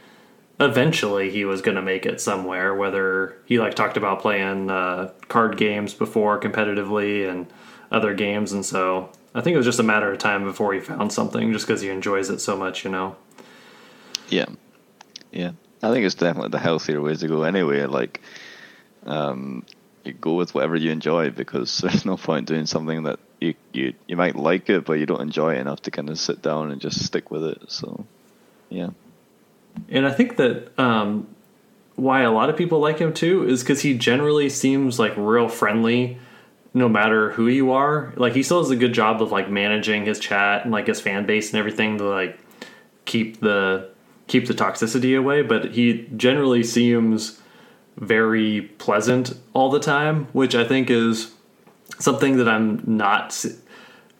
eventually he was going to make it somewhere. Whether he like talked about playing uh, card games before competitively and other games, and so I think it was just a matter of time before he found something, just because he enjoys it so much, you know. Yeah, yeah, I think it's definitely the healthier way to go anyway. Like, um, you go with whatever you enjoy because there's no point doing something that you, you you might like it but you don't enjoy it enough to kind of sit down and just stick with it. So, yeah. And I think that um, why a lot of people like him too is because he generally seems like real friendly no matter who you are. Like he still does a good job of like managing his chat and like his fan base and everything to like keep the keep the toxicity away, but he generally seems very pleasant all the time, which I think is something that I'm not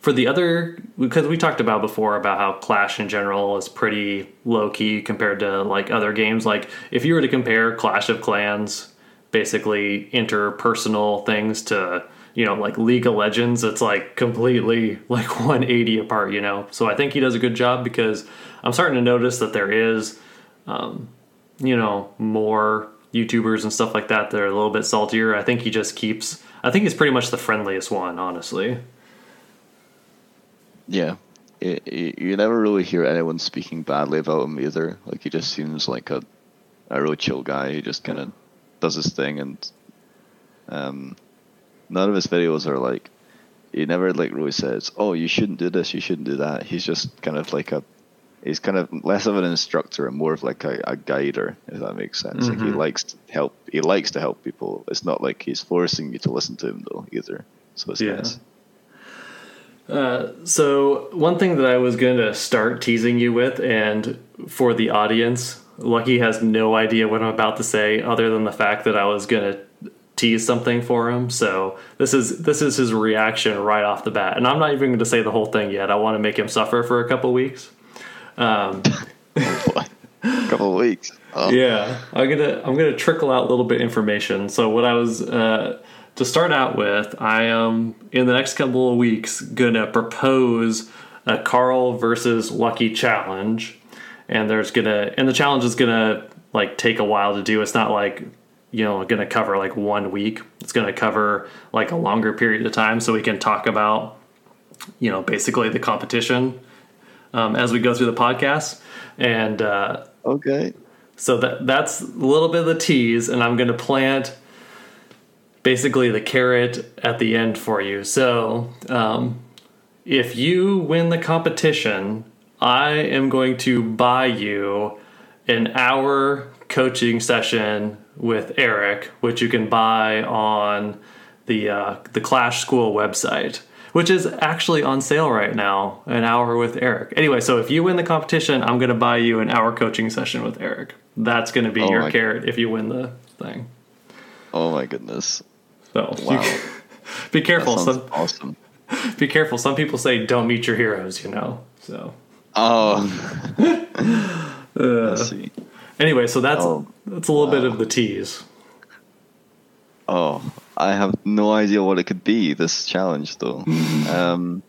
for the other because we talked about before about how Clash in general is pretty low key compared to like other games. Like if you were to compare Clash of Clans, basically interpersonal things to you know like League of Legends, it's like completely like 180 apart. You know, so I think he does a good job because I'm starting to notice that there is, um, you know, more YouTubers and stuff like that that are a little bit saltier. I think he just keeps. I think he's pretty much the friendliest one, honestly. Yeah, it, it, you never really hear anyone speaking badly about him either. Like he just seems like a a real chill guy. He just kind of does his thing, and um, none of his videos are like. He never like really says, "Oh, you shouldn't do this. You shouldn't do that." He's just kind of like a he's kind of less of an instructor and more of like a, a guider, if that makes sense. Mm-hmm. Like he mm-hmm. likes to help. He likes to help people. It's not like he's forcing you to listen to him though either. So it's yeah. nice. Uh, so one thing that I was going to start teasing you with, and for the audience, Lucky has no idea what I'm about to say, other than the fact that I was going to tease something for him. So this is this is his reaction right off the bat, and I'm not even going to say the whole thing yet. I want to make him suffer for a couple weeks. Um, a couple of weeks. Oh. Yeah, I'm gonna I'm gonna trickle out a little bit information. So what I was uh, to start out with, I am in the next couple of weeks gonna propose a Carl versus Lucky challenge, and there's gonna and the challenge is gonna like take a while to do. It's not like you know to cover like one week. It's to cover like a longer period of time, so we can talk about you know basically the competition um, as we go through the podcast. And uh, okay, so that that's a little bit of the tease, and I'm going to plant basically the carrot at the end for you. So um, if you win the competition, I am going to buy you an hour coaching session with Eric, which you can buy on the uh, the Clash School website which is actually on sale right now. An hour with Eric. Anyway, so if you win the competition, I'm going to buy you an hour coaching session with Eric. That's going to be oh your carrot if you win the thing. Oh my goodness! So wow. You, be careful. Some, awesome. Be careful. Some people say don't meet your heroes. You know. So. Oh, Uh, let's see. anyway, so that's Oh, that's a little bit of the tease. Oh, I have no idea what it could be. This challenge, though. um,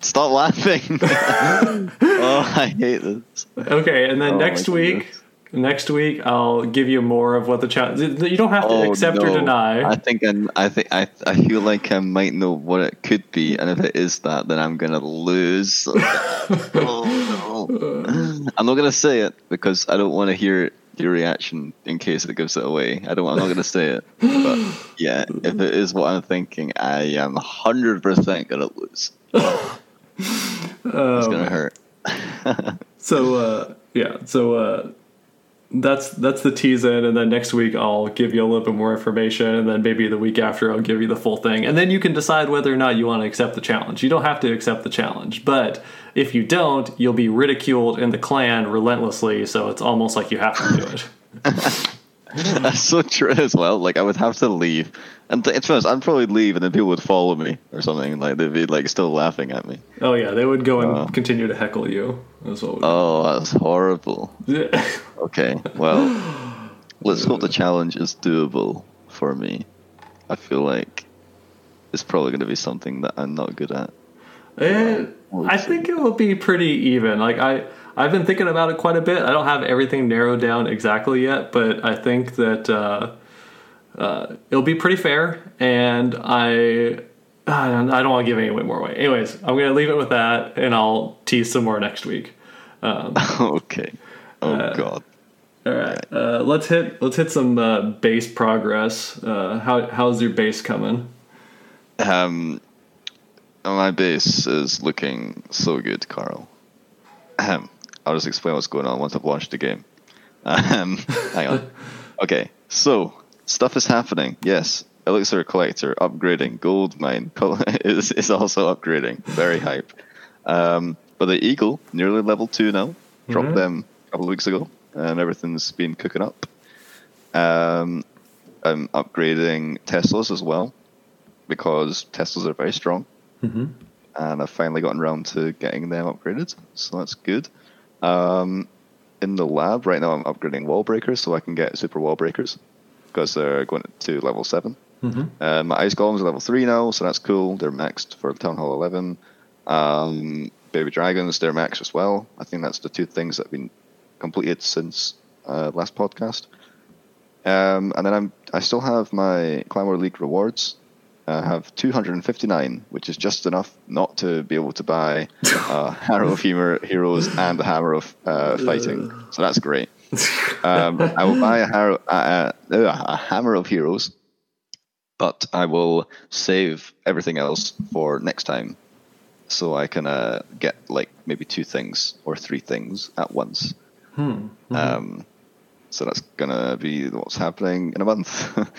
stop laughing. oh, I hate this. Okay, and then Oh, next week, goodness. next week I'll give you more of what the challenge. You don't have to Oh, accept or deny. I think I'm, I think I I feel like I might know what it could be, and if it is that, then I'm gonna lose. oh no! I'm not gonna say it because I don't want to hear your reaction in case it gives it away. I don't. I'm not gonna say it. But yeah, if it is what I'm thinking, I am hundred percent gonna lose. It's gonna hurt. So uh, yeah, so uh, that's that's the tease in, and then next week I'll give you a little bit more information, and then maybe the week after I'll give you the full thing, and then you can decide whether or not you want to accept the challenge. You don't have to accept the challenge, but if you don't, you'll be ridiculed in the clan relentlessly. So it's almost like you have to do it. That's so true as well. Like I would have to leave, and th- it's honest, I'd probably leave, and then people would follow me or something. Like they'd be like still laughing at me. Oh yeah, they would go and Oh. continue to heckle you. That's what. Oh, that's horrible. Okay, well, let's hope the challenge is doable for me. I feel like it's probably going to be something that I'm not good at. Eh, We'll I think it will be pretty even. Like I, I've been thinking about it quite a bit. I don't have everything narrowed down exactly yet, but I think that uh, uh, it'll be pretty fair. And I, I don't, want to give any more away. Anyways, I'm gonna leave it with that, and I'll tease some more next week. okay. Oh Uh, God. All right, uh, let's hit let's hit some uh, base progress. Uh, how how's your base coming? Um, my base is looking so good, Carl. Ahem. I'll just explain what's going on once I've launched the game. Um, hang on. Okay, so stuff is happening. Yes, Elixir Collector upgrading. Gold Mine is, is also upgrading. Very hype. Um, but the Eagle, nearly level 2 now. Dropped them a couple of weeks ago, and everything's been cooking up. Um, I'm upgrading Teslas as well because Teslas are very strong. Mm-hmm. And I've finally gotten around to getting them upgraded, so that's good. Um, in the lab right now, I'm upgrading wall breakers so I can get super wall breakers because they're going to level 7. Mm-hmm. Uh, my ice golems are level 3 now, so that's cool. They're maxed for Town Hall 11. Um, baby dragons, they're maxed as well. I think that's the two things that have been completed since uh, last podcast. Um, and then I'm I still have my War League rewards. I have 259, which is just enough not to be able to buy uh, Harrow of Humor Heroes and a Hammer of uh, Fighting. So that's great. Um, I will buy a, Harrow, uh, uh, a Hammer of Heroes, but I will save everything else for next time, so I can uh, get like maybe two things or three things at once. Hmm. Um, so that's gonna be what's happening in a month.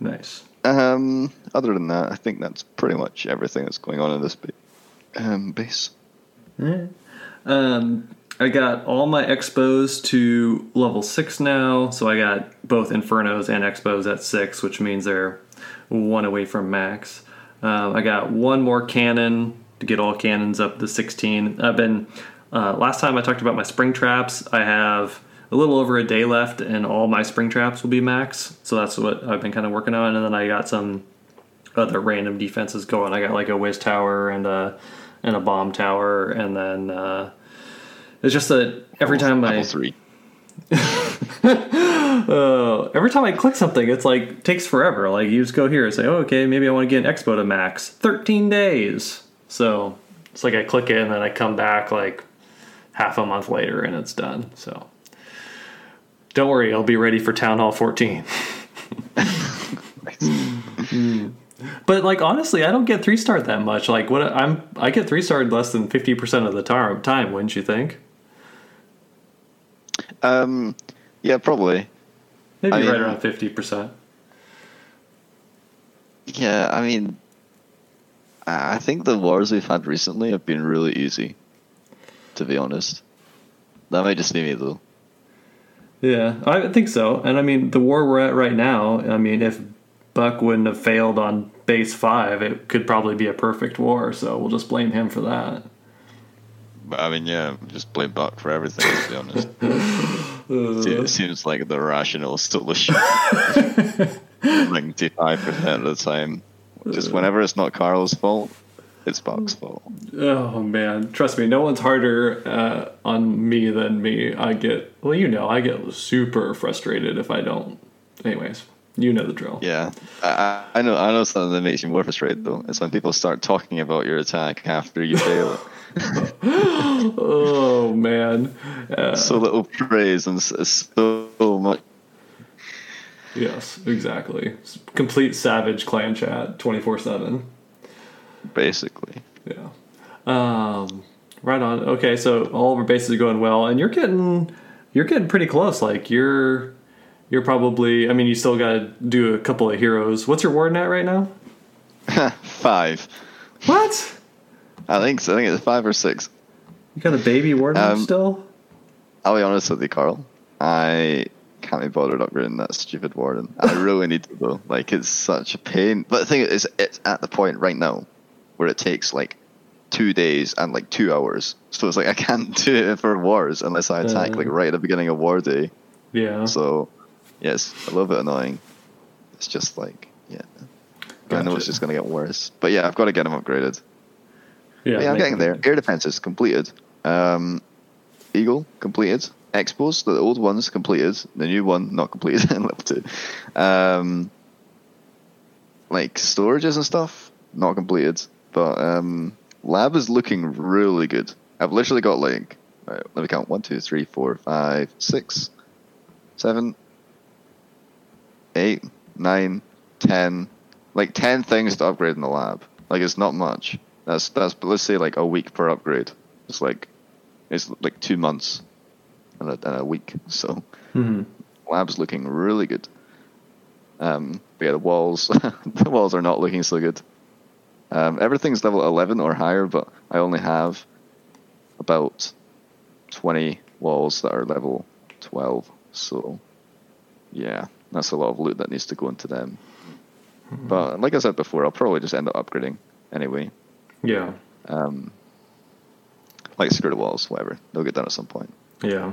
Nice. Um, other than that, I think that's pretty much everything that's going on in this um, base. Um, I got all my expos to level six now, so I got both infernos and expos at six, which means they're one away from max. Um, I got one more cannon to get all cannons up to 16. I've been uh, last time I talked about my spring traps. I have a little over a day left, and all my spring traps will be max. So that's what I've been kind of working on, and then I got some other random defenses going. I got like a whiz tower and a and a bomb tower, and then uh, it's just that every time I three. uh, every time I click something, it's like takes forever. Like you just go here and say, oh, okay, maybe I want to get an expo to max. Thirteen days. So it's like I click it and then I come back like half a month later and it's done. So don't worry, I'll be ready for Town Hall 14. But like honestly, I don't get three star that much. Like what I'm, I get three starred less than fifty percent of the tar- time. Wouldn't you think? Um, yeah, probably. Maybe I mean- right around fifty percent. Yeah, I mean, I think the wars we've had recently have been really easy. To be honest, that might just be me though. Yeah, I think so. And I mean, the war we're at right now. I mean, if Buck wouldn't have failed on base five, it could probably be a perfect war. So we'll just blame him for that. But I mean, yeah, just blame Buck for everything. To be honest, Uh, it seems like the rational solution. Ninety-five percent of the time, just whenever it's not Carl's fault, it's Buck's fault. Oh man, trust me, no one's harder uh, on me than me. I get well, you know, I get super frustrated if I don't. Anyways, you know the drill. Yeah, I, I know. I know something that makes you more frustrated though. It's when people start talking about your attack after you fail it. Oh man, uh, so little praise and so much. yes, exactly. Complete savage clan chat, twenty four seven. Basically. Um, right on. Okay, so all of our bases are going well, and you're getting you're getting pretty close. Like you're you're probably. I mean, you still got to do a couple of heroes. What's your warden at right now? five. What? I think so. I think it's five or six. You got a baby warden Um, still? I'll be honest with you, Carl. I can't be bothered upgrading that stupid warden. I really need to though. Like it's such a pain. But the thing is, it's at the point right now where it takes like two days and like two hours. So it's like I can't do it for wars unless I attack Uh. like right at the beginning of war day. Yeah. So yes, a little bit annoying. It's just like yeah. I know it's just gonna get worse. But yeah, I've got to get them upgraded. yeah, But yeah, I'm getting there. Air defenses completed. Um, Eagle completed. Expos, the old ones completed. The new one not completed in level two. Um, like storages and stuff not completed, but um, lab is looking really good. I've literally got like right, let me count one, two, three, four, five, six, seven, eight, nine, ten, like ten things to upgrade in the lab. Like it's not much. That's that's but let's say like a week per upgrade. It's like it's like two months and a, and a week. So Mhm. lab's looking really good. Um, but yeah, the walls the walls are not looking so good. Um, everything's level eleven or higher, but I only have about twenty walls that are level twelve. So yeah, that's a lot of loot that needs to go into them. But like I said before, I'll probably just end up upgrading anyway. Yeah. Um, like security walls, whatever. They'll get done at some point. Yeah.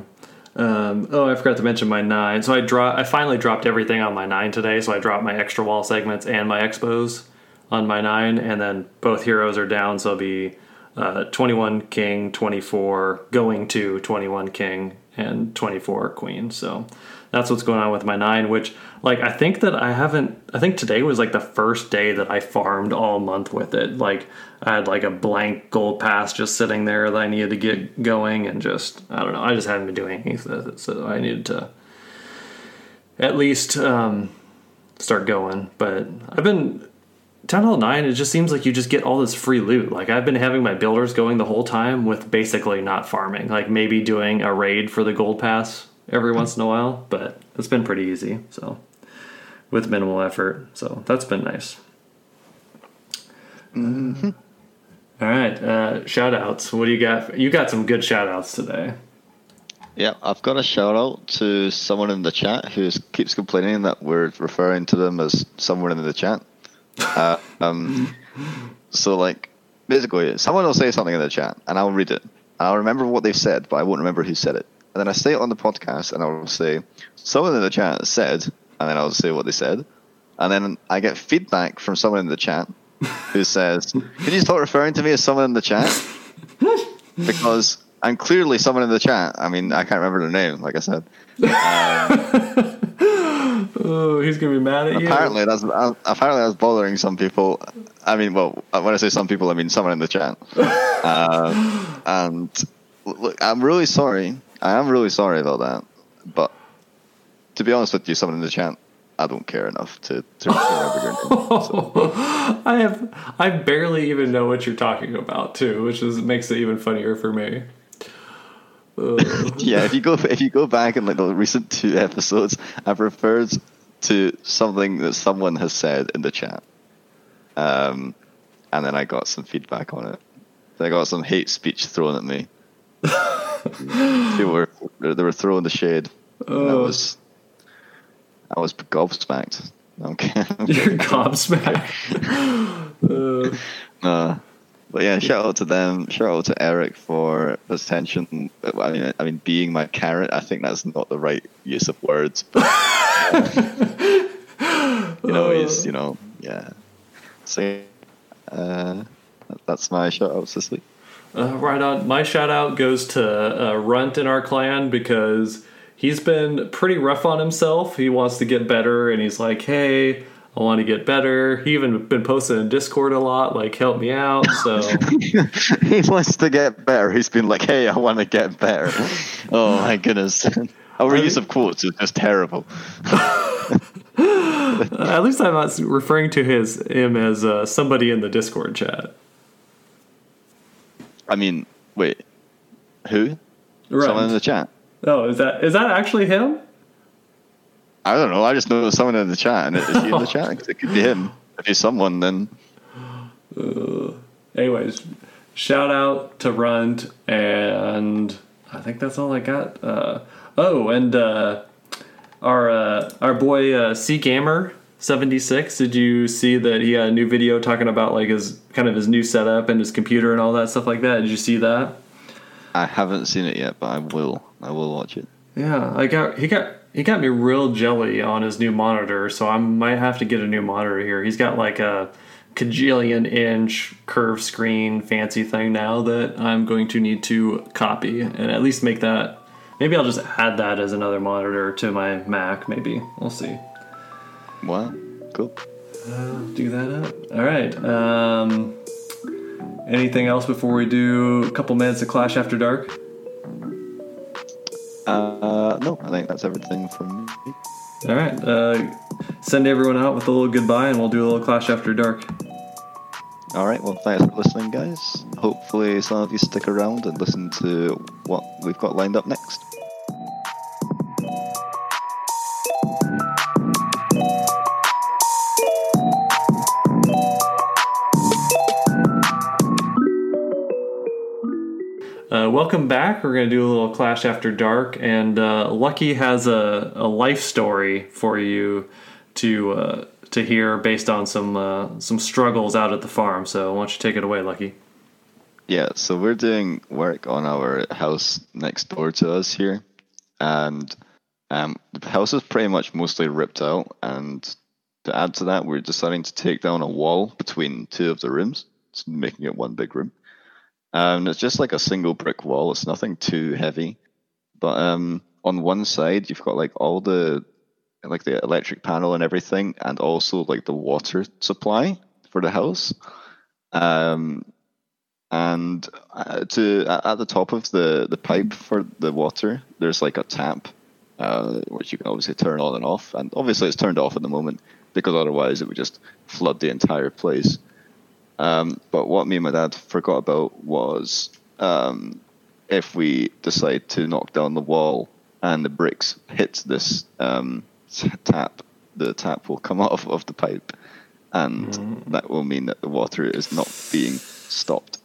Um, oh, I forgot to mention my nine. So I dro- I finally dropped everything on my nine today. So I dropped my extra wall segments and my expos on my nine, and then both heroes are down. So it'll be uh, 21 king, 24 going to 21 king, and 24 queen. So that's what's going on with my nine. Which, like, I think that I haven't. I think today was like the first day that I farmed all month with it. Like, I had like a blank gold pass just sitting there that I needed to get going, and just I don't know. I just hadn't been doing anything, so I needed to at least um, start going. But I've been Town Hall 9, it just seems like you just get all this free loot. Like, I've been having my builders going the whole time with basically not farming. Like, maybe doing a raid for the gold pass every once in a while, but it's been pretty easy. So, with minimal effort. So, that's been nice. All right, uh, shout outs. What do you got? You got some good shout outs today. Yeah, I've got a shout out to someone in the chat who keeps complaining that we're referring to them as someone in the chat. Uh, um, so, like, basically, someone will say something in the chat, and I'll read it. I'll remember what they've said, but I won't remember who said it. And then I say it on the podcast, and I'll say, someone in the chat said, and then I'll say what they said. And then I get feedback from someone in the chat who says, Can you stop referring to me as someone in the chat? Because I'm clearly someone in the chat. I mean, I can't remember their name, like I said. Oh, he's gonna be mad at you. Apparently, that's uh, apparently that's bothering some people. I mean, well, when I say some people, I mean someone in the chat. Uh, and look, I'm really sorry. I am really sorry about that. But to be honest with you, someone in the chat, I don't care enough to, to remember your name. So, I have I barely even know what you're talking about too, which is makes it even funnier for me. Yeah, if you go if you go back in like the recent two episodes, I've referred to something that someone has said in the chat, um, and then I got some feedback on it. I got some hate speech thrown at me. People were they were throwing the shade. I Oh. was I was gobsmacked. I'm kidding. you're gobsmacked. uh, Uh, But yeah, shout out to them. Shout out to Eric for his attention. I mean, I mean, being my carrot. I think that's not the right use of words. But, you know, he's you know, yeah. So, uh, that's my shout out this week. Uh, right on. My shout out goes to uh, Runt in our clan because he's been pretty rough on himself. He wants to get better, and he's like, "Hey, I want to get better." He even been posting in Discord a lot, like, "Help me out." So he wants to get better. He's been like, "Hey, I want to get better." Oh my goodness. Our I use of quotes is just terrible. At least I'm not referring to his him as uh, somebody in the Discord chat. I mean, wait, who? Right. Someone in the chat. Oh, is that is that actually him? I don't know. I just know someone in the chat, and he in the chat? because It could be him. If he's someone, then. Uh, anyways, shout out to Runt, and I think that's all I got. Uh, oh, and uh, our uh, our boy uh, C Gamer 76 did you see that he had a new video talking about like his kind of his new setup and his computer and all that stuff like that did you see that i haven't seen it yet but i will i will watch it yeah i got he got he got me real jelly on his new monitor so i might have to get a new monitor here he's got like a cajillion inch curved screen fancy thing now that i'm going to need to copy and at least make that maybe i'll just add that as another monitor to my mac maybe we'll see Wow, cool. Uh, do that up. All right. Um, anything else before we do a couple minutes of Clash After Dark? Uh, no, I think that's everything from me. All right. Uh, send everyone out with a little goodbye, and we'll do a little Clash After Dark. All right. Well, thanks for listening, guys. Hopefully, some of you stick around and listen to what we've got lined up next. Uh, welcome back. We're going to do a little Clash After Dark, and uh, Lucky has a, a life story for you to uh, to hear based on some uh, some struggles out at the farm. So why don't you take it away, Lucky? Yeah, so we're doing work on our house next door to us here, and um, the house is pretty much mostly ripped out. And to add to that, we're deciding to take down a wall between two of the rooms, making it one big room. Um, it's just like a single brick wall. It's nothing too heavy, but um, on one side you've got like all the like the electric panel and everything, and also like the water supply for the house. Um, and uh, to at the top of the the pipe for the water, there's like a tap, uh, which you can obviously turn on and off. And obviously, it's turned off at the moment because otherwise it would just flood the entire place. Um, but what me and my dad forgot about was um, if we decide to knock down the wall and the bricks hit this um, tap, the tap will come off of the pipe, and mm. that will mean that the water is not being stopped.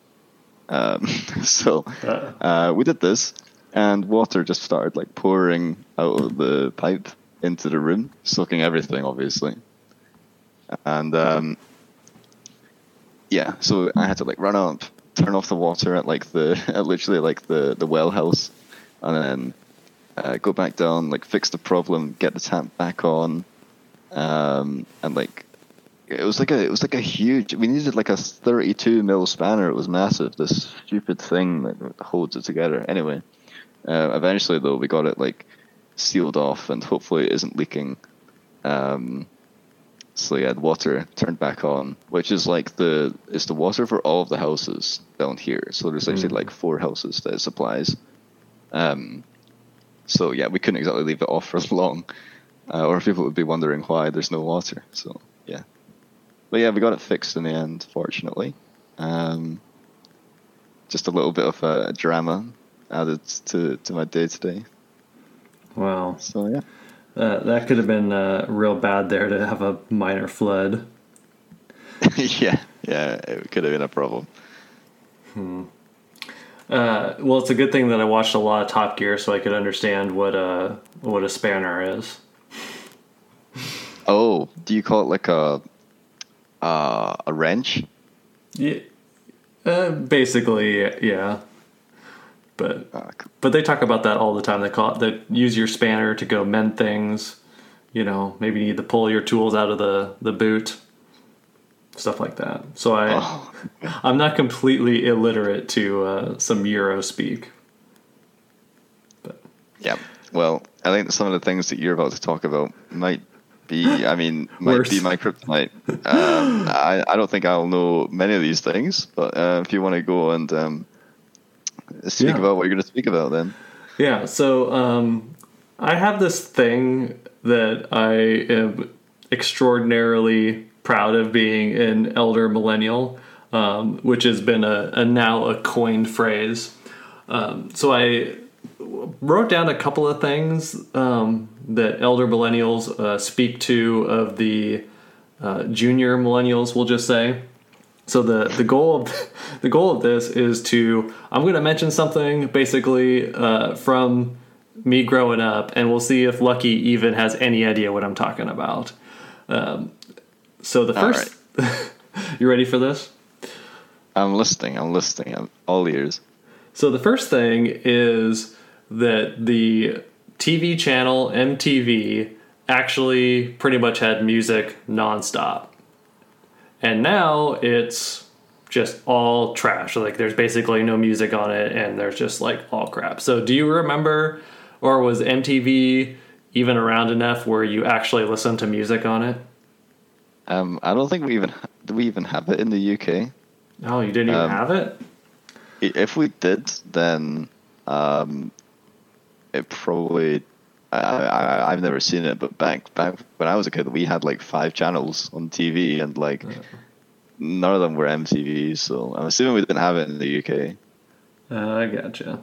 Um, so uh. uh, we did this, and water just started like pouring out of the pipe into the room, soaking everything, obviously. And um, yeah, so I had to like run up, turn off the water at like the at literally like the the well house, and then uh, go back down, like fix the problem, get the tap back on, um, and like it was like a it was like a huge. We needed like a thirty-two mil spanner. It was massive. This stupid thing that holds it together. Anyway, uh, eventually though we got it like sealed off, and hopefully it isn't leaking. Um, so yeah, the water turned back on, which is like the it's the water for all of the houses down here. So there's actually mm. like four houses that it supplies. Um, so yeah, we couldn't exactly leave it off for long, uh, or people would be wondering why there's no water. So yeah, but yeah, we got it fixed in the end, fortunately. Um, just a little bit of a drama added to to my day today. Wow. So yeah. Uh, that could have been uh, real bad there to have a minor flood. yeah, yeah, it could have been a problem. Hmm. Uh, well, it's a good thing that I watched a lot of Top Gear so I could understand what a what a spanner is. Oh, do you call it like a uh, a wrench? Yeah, Uh, basically, yeah. But cool. but they talk about that all the time. They call it they use your spanner to go mend things. You know, maybe you need to pull your tools out of the the boot, stuff like that. So I Oh. I'm not completely illiterate to uh, some Euro speak. Yeah. Well, I think some of the things that you're about to talk about might be, I mean, might Worse. be my kryptonite. Um, I, I don't think I'll know many of these things, but uh, if you want to go and um, speak Yeah. about what you're going to speak about, then Yeah, so um, I have this thing that I am extraordinarily proud of being an elder millennial, um, which has been a, a now a coined phrase. Um, so I wrote down a couple of things um, that elder millennials uh, speak to of the uh, junior millennials, we'll just say. So the the goal of the goal of this is to I'm going to mention something basically uh, from me growing up, and we'll see if Lucky even has any idea what I'm talking about. Um, so the All first, you ready for this? I'm listening. I'm listening. I'm all ears. So the first thing is that the TV channel MTV actually pretty much had music nonstop. And now it's just all trash. Like there's basically no music on it and there's just like all crap. So do you remember or was MTV even around enough where you actually listened to music on it? Um, I don't think we even do we even have it in the UK. Oh, you didn't even Um, have it? If we did, then um, it probably. I, I, I've never seen it, but back back when I was a kid, we had like five channels on TV, and like none of them were MTV. So I'm assuming we didn't have it in the UK. Uh, I gotcha.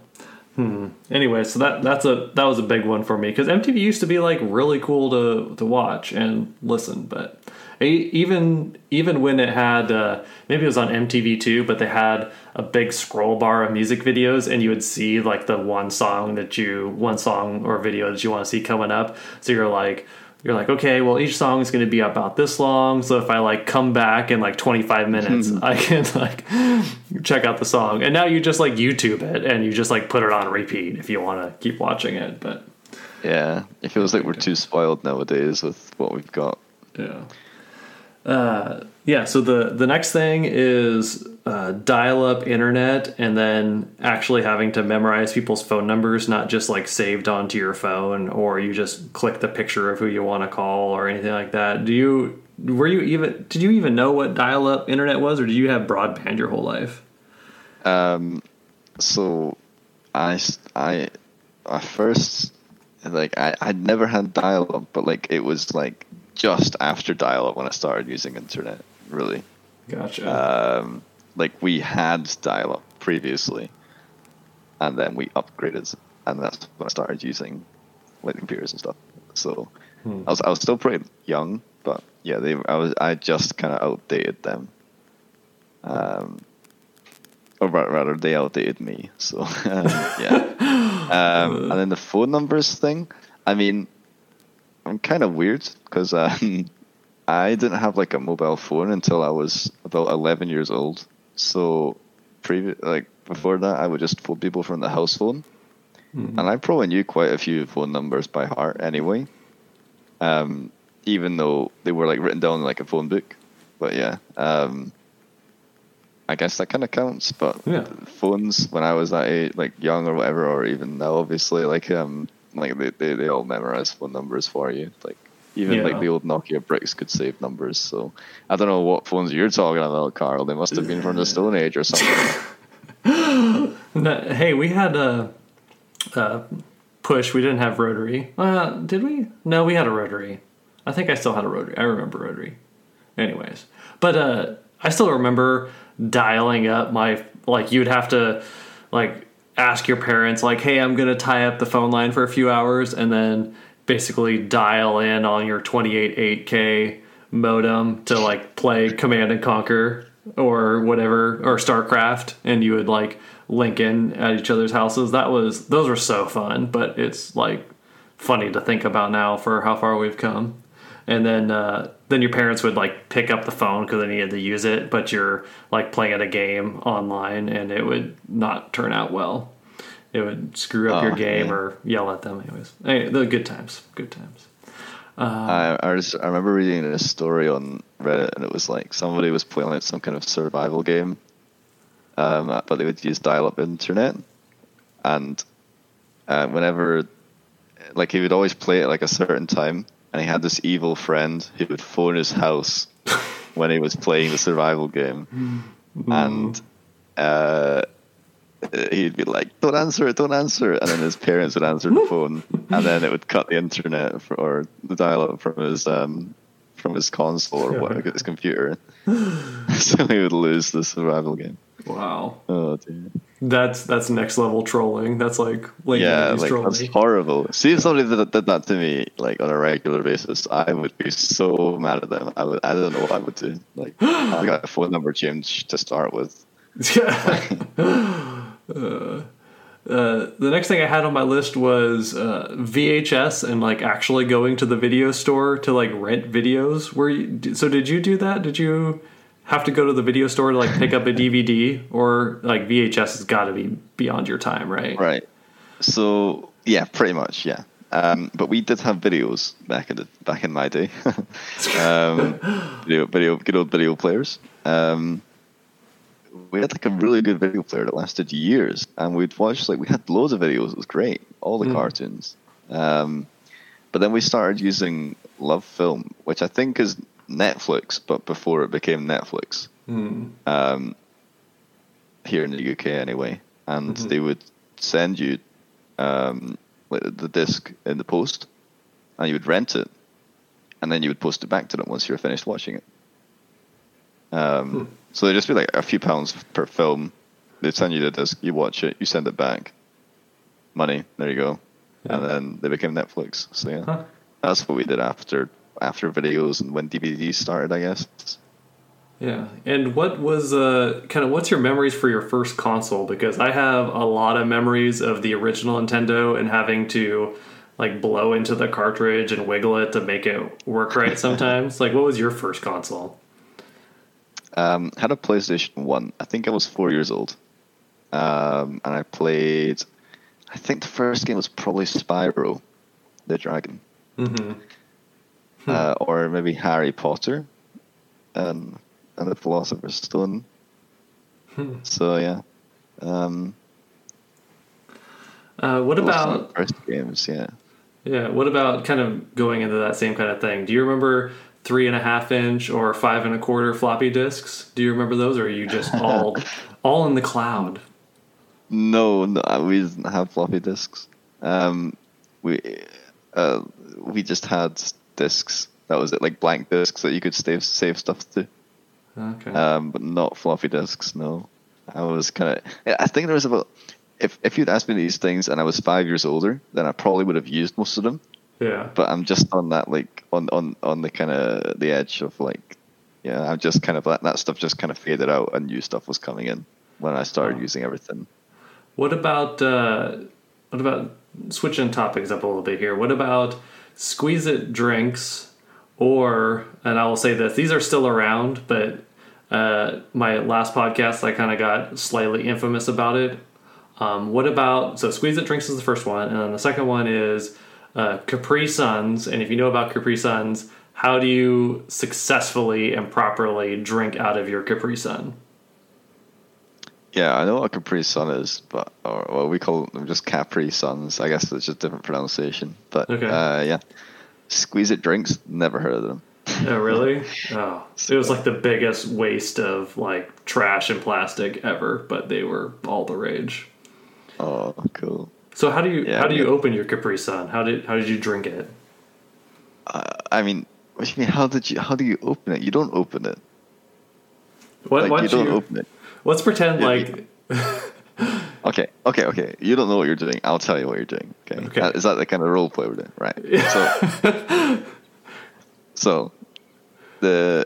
Hmm. Anyway, so that that's a that was a big one for me because MTV used to be like really cool to to watch and listen, but even even when it had uh, maybe it was on MTV too, but they had a big scroll bar of music videos, and you would see like the one song that you one song or video that you want to see coming up. So you're like. You're like, okay, well, each song is going to be about this long. So if I like come back in like 25 minutes, I can like check out the song. And now you just like YouTube it and you just like put it on repeat if you want to keep watching it. But Yeah, it feels like we're too spoiled nowadays with what we've got. yeah. Uh, yeah, so the, the next thing is uh, dial up internet and then actually having to memorize people's phone numbers, not just like saved onto your phone or you just click the picture of who you want to call or anything like that. Do you, were you even, did you even know what dial up internet was or did you have broadband your whole life? Um, so I I I first like I I'd never had dial up, but like it was like just after dial up when I started using internet. Really, Gotcha. um, like we had dial up previously, and then we upgraded, and that's when I started using like computers and stuff. So Hmm. I was I was still pretty young, but yeah, they I was I just kind of outdated them. Um, or rather, they outdated me. So um, yeah. Um, and then the phone numbers thing. I mean, I'm kind of weird because um, I didn't have like a mobile phone until I was about 11 years old. So, previous like before that, I would just phone people from the house phone, and I probably knew quite a few phone numbers by heart anyway. Um, even though they were like written down in like a phone book, but yeah. Um, I guess that kind of counts, but Yeah. phones when I was that age, like young or whatever, or even now, obviously, like um, like they, they, they all memorize phone numbers for you. Like even Yeah. like the old Nokia bricks could save numbers. So I don't know what phones you're talking about, Carl. They must have been from the Stone Age or something. No, hey, we had a, uh push. We didn't have rotary. Uh, did we? No, we had a rotary. I think I still had a rotary. I remember rotary. Anyways, but uh, I still remember dialing up my like. You'd have to like ask your parents like, "Hey, I'm gonna tie up the phone line for a few hours," and then basically dial in on your 28 8K modem to like play Command and Conquer or whatever or StarCraft, and you would like link in at each other's houses. That was those were so fun, but it's like funny to think about now for how far we've come. And then uh, then your parents would like pick up the phone because they needed to use it, but you're like playing at a game online, and it would not turn out well. It would screw up Oh, your game yeah. or yell at them. Anyways, anyway, the good times, good times. I, I, was, I remember reading a story on Reddit, and it was like somebody was playing some kind of survival game, um, but they would use dial-up internet, and uh, whenever, like, he would always play it like a certain time, and he had this evil friend who would phone his house when he was playing the survival game, and uh, he'd be like, "Don't answer it, don't answer it," and then his parents would answer the phone, and then it would cut the internet for, or the dial-up from his um, from his console or what, his computer, so he would lose the survival game. Wow, Oh dear. That's that's next level trolling. That's like late Yeah, 90s like trolling. that's horrible. See if somebody did, did that to me like on a regular basis, I would be so mad at them. I would, I don't know what I would do. Like, I got a phone number changed to start with. Yeah. uh, uh, the next thing I had on my list was uh, VHS and like actually going to the video store to like rent videos. Were you, so? Did you do that? Did you have to go to the video store to like pick up a DVD or like VHS has got to be beyond your time, right? Right. So yeah, pretty much, yeah. Um, but we did have videos back in the back in my day. um, video, video, good old video players. Um, we had like a really good video player that lasted years, and we'd watch like we had loads of videos. It was great, all the cartoons. Um, but then we started using LoveFilm, which I think is Netflix, but before it became Netflix um, here in the UK anyway, and they would send you um, the disc in the post, and you would rent it, and then you would post it back to them once you were finished watching it. Um, So they'd just be like a few pounds per film. They'd send you the disc, you watch it, you send it back, money, there you go, and then they became Netflix. So yeah, Huh. that's what we did after after videos and when DVDs started, I guess. Yeah. And what was uh kind of what's your memories for your first console? Because I have a lot of memories of the original Nintendo and having to like blow into the cartridge and wiggle it to make it work right sometimes. like what was your first console? Um, had a PlayStation One. I think I was four years old, um, and I played. I think the first game was probably Spyro, the Dragon, Mm-hmm. Uh, or maybe Harry Potter, and and the Philosopher's Stone. So yeah, um, Uh, what about first games? Yeah. yeah? What about kind of going into that same kind of thing? Do you remember three and a half inch or five and a quarter floppy disks? Do you remember those, or are you just all all in the cloud? No, no, uh, we didn't have floppy disks. Um, we uh, we just had disks. That was it, like blank disks that you could save save stuff to. Okay. um, but not floppy disks. No, I was kind of. I think there was about. If if you'd asked me these things and I was five years older, then I probably would have used most of them. yeah. But I'm just on that like on on on the kind of the edge of like, yeah, I'm just kind of that that stuff just kind of faded out and new stuff was coming in when I started Wow. using everything. What about uh, what about switching topics up a little bit here? What about squeeze it drinks or and I will say this these are still around, but uh, my last podcast I kind of got slightly infamous about it. Um, what about so squeeze it drinks is the first one, and then the second one is uh, Capri Suns. And if you know about Capri Suns, how do you successfully and properly drink out of your Capri Sun? Yeah, I know what Capri Sun is, but or well, we call them just Capri Suns. I guess it's just different pronunciation. But Okay. uh, yeah, squeeze it drinks. Never heard of them. Oh, really? Oh, it was like the biggest waste of like trash and plastic ever, but they were all the rage. Oh, cool. So how do you Yeah, how do you open your Capri Sun? How did how did you drink it? Uh, I mean, what do you mean? How did you? How do you open it? You don't open it. What Like why you don't don't you, open it. Let's pretend Yeah, like Okay, okay, okay. You don't know what you're doing. I'll tell you what you're doing. Okay. Okay. Uh, Is that the kind of role play we're doing? Right. So, so the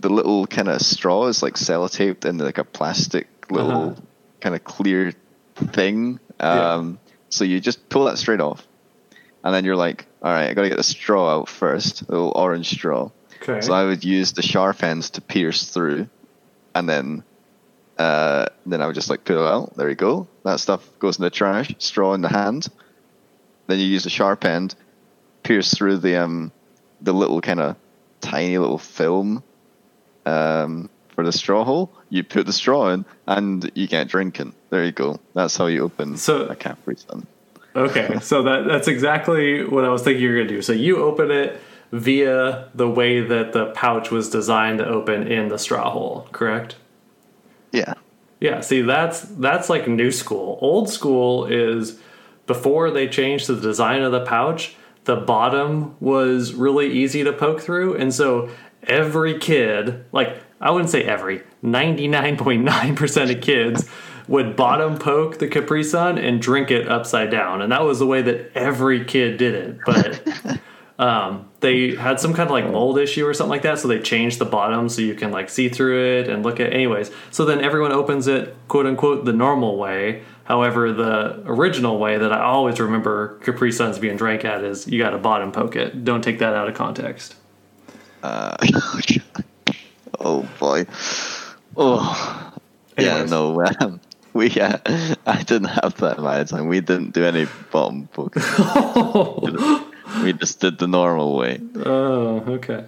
the little kind of straw is like sellotaped in like a plastic little Uh-huh. kind of clear thing. Yeah. Um, So you just pull that straight off, and then you're like, all right, I got to get the straw out first, the little orange straw. Okay. So I would use the sharp ends to pierce through, and then uh, then I would just like pull it out. There you go. That stuff goes in the trash. Straw in the hand. Then you use the sharp end, pierce through the um the little kind of tiny little film um for the straw hole. You put the straw in, and you get drinking. There you go. That's how you open So- a Sun. Okay, so that that's exactly what I was thinking you were gonna do. So you open it via the way that the pouch was designed to open in the straw hole, correct? Yeah. Yeah, see that's that's like new school. Old school is before they changed the design of the pouch, the bottom was really easy to poke through, and so every kid, like I wouldn't say every, 99.9% of kids would bottom poke the Capri Sun and drink it upside down. And that was the way that every kid did it. But um, they had some kind of like mold issue or something like that, so they changed the bottom so you can like see through it and look at anyways. So then everyone opens it quote unquote the normal way. However, the original way that I always remember Capri Suns being drank at is you got to bottom poke it. Don't take that out of context. Uh, oh boy. Oh. Yeah, no. Um, we uh, I didn't have that in my time. We didn't do any bottom poking. we just did the normal way. Oh, okay.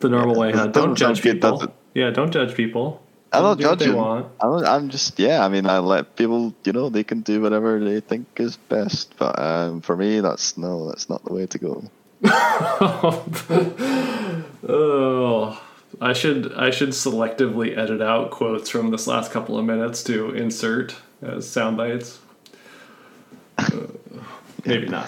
The normal way, huh? Don't doesn't judge good, people. it? Yeah, don't judge people. I'm not Do what they judging. want. I'm, I'm just yeah. I mean, I let people. You know, they can do whatever they think is best. But um, for me, that's no. That's not the way to go. Oh, I should I should selectively edit out quotes from this last couple of minutes to insert as sound bites. Uh, maybe not.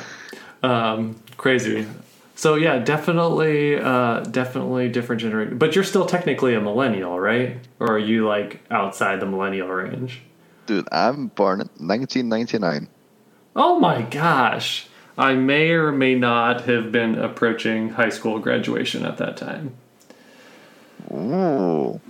Um, crazy. So yeah, definitely, uh, definitely different generation. But you're still technically a millennial, right? Or are you like outside the millennial range? Dude, I'm born in 1999. Oh my gosh. I may or may not have been approaching high school graduation at that time. Ooh.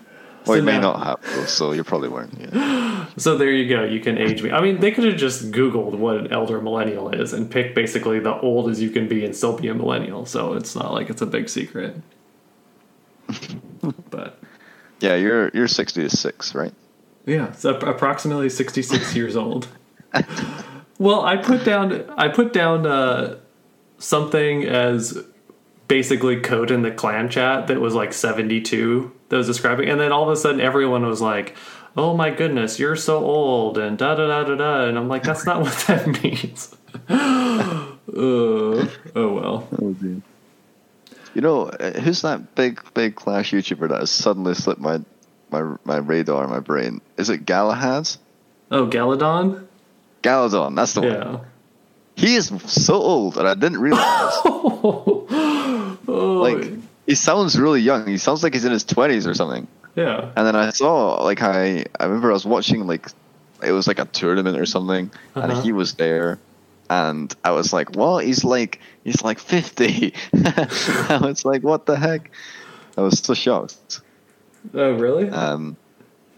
So Well, you may now- not have, so you probably weren't. Yeah. So there you go. You can age me. I mean, they could have just Googled what an elder millennial is and pick basically the old as you can be and still be a millennial. So it's not like it's a big secret. but yeah, you're you're 66, right? yeah, so approximately sixty-six years old. Well, I put down I put down uh, something as basically code in the clan chat that was like 72 that was describing and then all of a sudden everyone was like oh my goodness you're so old and da da da da da and i'm like that's not what that means uh, oh well Oh. You know, uh, who's that big, big Clash YouTuber that has suddenly slipped my my my radar, my brain? Is it Galahad? oh galadon Galadon, that's the one. yeah He is so old, and I didn't realize. oh, like, he sounds really young. He sounds like he's in his twenties or something. yeah And then I saw, like, I I remember I was watching like it was like a tournament or something, Uh-huh. and he was there, and I was like, "What? He's like he's like 50. I was like, "What the heck?" I was so shocked. oh really Um,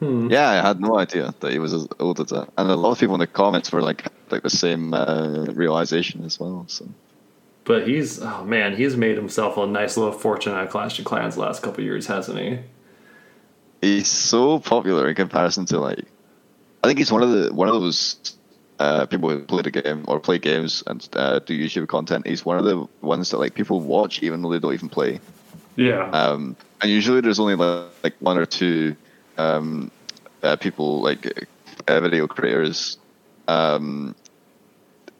Hmm. yeah, I had no idea that he was as old as that, and a lot of people in the comments were like like the same uh, realization as well. So but he's oh man he's made himself a nice little fortune at clash of clans the last couple of years hasn't he he's so popular in comparison to like I think he's one of the one of those uh, people who play the game or play games and uh, do YouTube content. He's one of the ones that like people watch even though they don't even play. yeah Um, and usually there's only like, like one or two um, uh, people like uh, video creators um,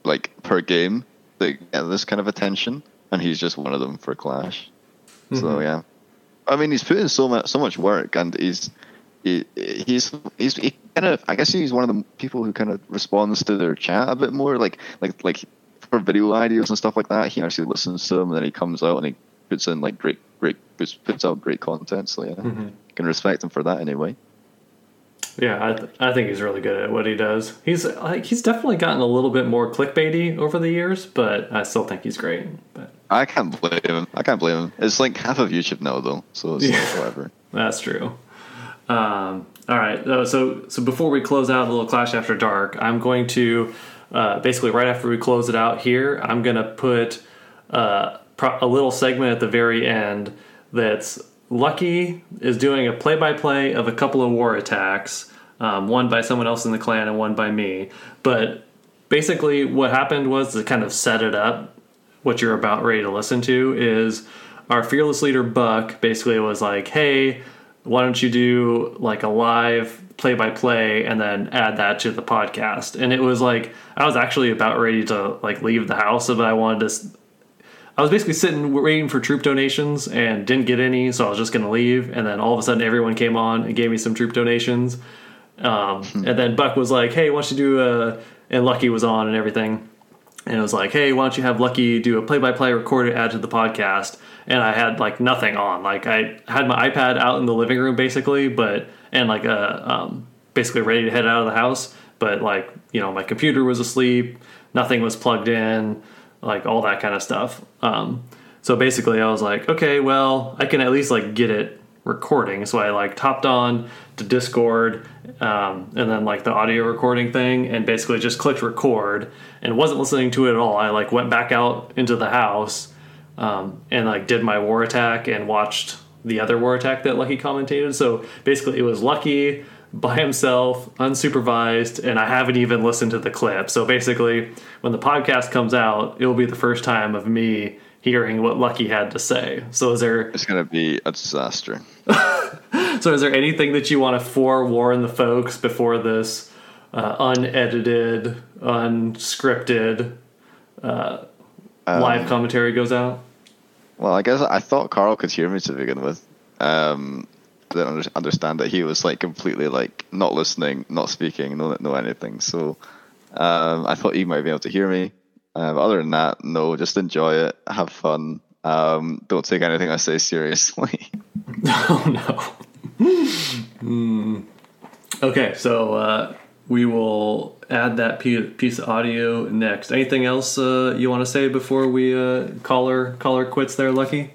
like per game that get this kind of attention, and he's just one of them for Clash. So Mhm. yeah, I mean he's put in so much so much work, and he's he, he's he's he kind of I guess he's one of the people who kind of responds to their chat a bit more, like like like for video ideas and stuff like that. He actually listens to them, and then he comes out and he puts in like great great puts, puts out great content. So yeah, Mhm. can respect him for that anyway. Yeah, I, th- I think he's really good at what he does. He's like he's definitely gotten a little bit more clickbaity over the years, but I still think he's great. But I can't blame him. I can't blame him. It's like half of YouTube now though, so it's Yeah. like whatever. that's true. Um, all right, uh, so so before we close out a little Clash After Dark, I'm going to uh, basically right after we close it out here, I'm gonna put uh, pro- a little segment at the very end that's Lucky is doing a play-by-play of a couple of war attacks, um, one by someone else in the clan and one by me. But basically, what happened was to kind of set it up. What you're about ready to listen to is our fearless leader Buck basically was like, "Hey, why don't you do like a live play by play and then add that to the podcast?" And it was like I was actually about ready to like leave the house, but I wanted to. I was basically sitting waiting for troop donations and didn't get any, so I was just going to leave. And then all of a sudden, everyone came on and gave me some troop donations. Um, and then Buck was like, "Hey, why don't you do a?" And Lucky was on and everything. And it was like, "Hey, why don't you have Lucky do a play-by-play record it, add to the podcast?" And I had like nothing on. Like I had my iPad out in the living room basically, but and like a um, basically ready to head out of the house. But like you know, my computer was asleep. Nothing was plugged in. Like all that kind of stuff. Um, so basically, I was like, okay, well, I can at least like get it recording. So I like topped on to Discord um, and then like the audio recording thing and basically just clicked record and wasn't listening to it at all. I like went back out into the house um, and like did my war attack and watched the other war attack that Lucky commentated. So basically, it was Lucky by himself, unsupervised, and I haven't even listened to the clip. So basically, when the podcast comes out, it will be the first time of me hearing what Lucky had to say. So is there It's gonna be a disaster. so is there anything that you want to forewarn the folks before this uh, unedited, unscripted uh, live commentary goes out? Well, I guess I thought Carl could hear me to begin with. Um, Under- understand that he was like completely like not listening, not speaking, no, no anything. So um, I thought he might be able to hear me. Um, other than that, no, just enjoy it, have fun. Um, don't take anything I say seriously. Oh no. Hmm. Okay, so uh, we will add that piece of audio next. Anything else uh, you want to say before we uh, call her call her quits there, Lucky?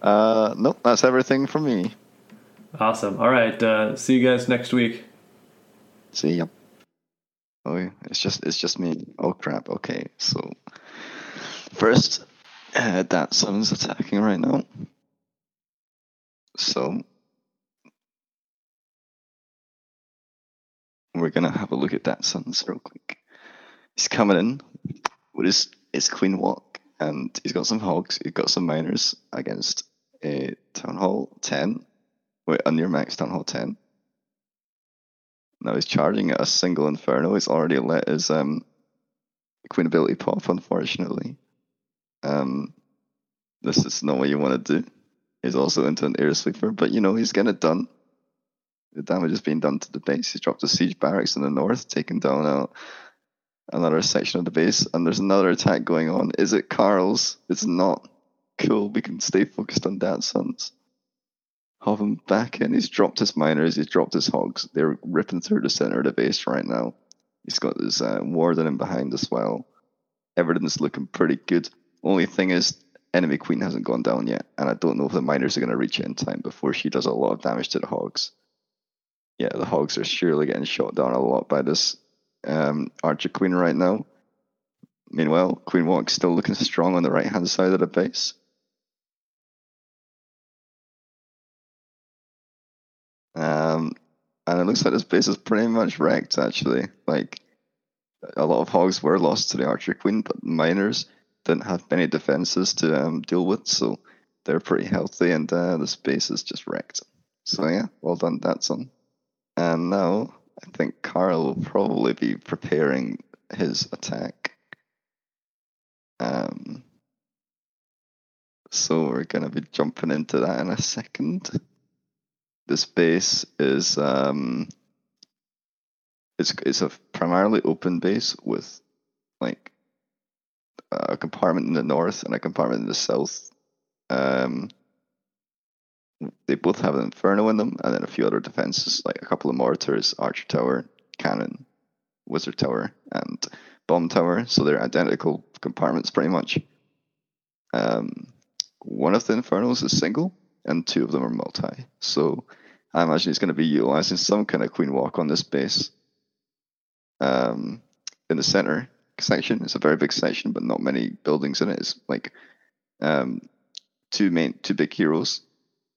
Uh, nope, that's everything from me. Awesome. All right. Uh, see you guys next week. See ya. Oh, it's just it's just me. Oh crap. Okay, so first, uh, that someone's attacking right now. So we're gonna have a look at Datsun's real quick. He's coming in with his his queen walk, and he's got some hogs. He's got some miners against a town hall ten. Wait, a near max town hall ten. Now he's charging at a single inferno. He's already let his um queen ability pop, unfortunately. Um, this is not what you want to do. He's also into an air sweeper, but you know he's getting it done. The damage is being done to the base. He's dropped a siege barracks in the north, taking down a, another section of the base, and there's another attack going on. Is it Carl's? It's not. Cool. We can stay focused on Datsun's. Him back in. He's dropped his miners. He's dropped his hogs. They're ripping through the center of the base right now. He's got his uh, warden in behind as well. Everything's looking pretty good. Only thing is, enemy queen hasn't gone down yet, and I don't know if the miners are going to reach it in time before she does a lot of damage to the hogs. Yeah, the hogs are surely getting shot down a lot by this um, archer queen right now. Meanwhile, Queen Walk's still looking strong on the right hand side of the base. Um, and it looks like this base is pretty much wrecked actually. Like a lot of hogs were lost to the archer queen, but miners didn't have many defenses to um, deal with, so they're pretty healthy, and uh, the space is just wrecked. So yeah, well done, Datsun. And now I think Carl will probably be preparing his attack. Um, so we're gonna be jumping into that in a second. This base is um, it's it's a primarily open base with like a compartment in the north and a compartment in the south. Um, they both have an inferno in them, and then a few other defenses, like a couple of mortars, archer tower, cannon, wizard tower, and bomb tower. So they're identical compartments, pretty much. Um, one of the infernos is single, and two of them are multi. So I imagine it's going to be utilizing some kind of queen walk on this base. Um, in the center section. It's a very big section, but not many buildings in it. It's like um, two main, two big heroes,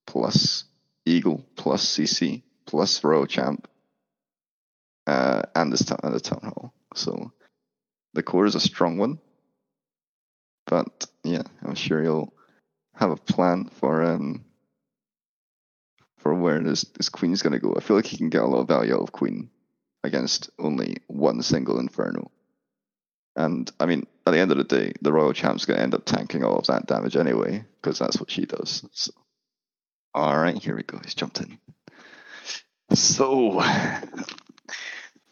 plus Eagle, plus CC, plus Royal Champ, uh, and this town, and the town hall. So the core is a strong one, but yeah, I'm sure you'll have a plan for um for where this this queen's gonna go. I feel like he can get a lot of value out of queen against only one single inferno. And I mean, at the end of the day, the royal champ's gonna end up tanking all of that damage anyway, because that's what she does. So. All right, here we go. He's jumped in. So,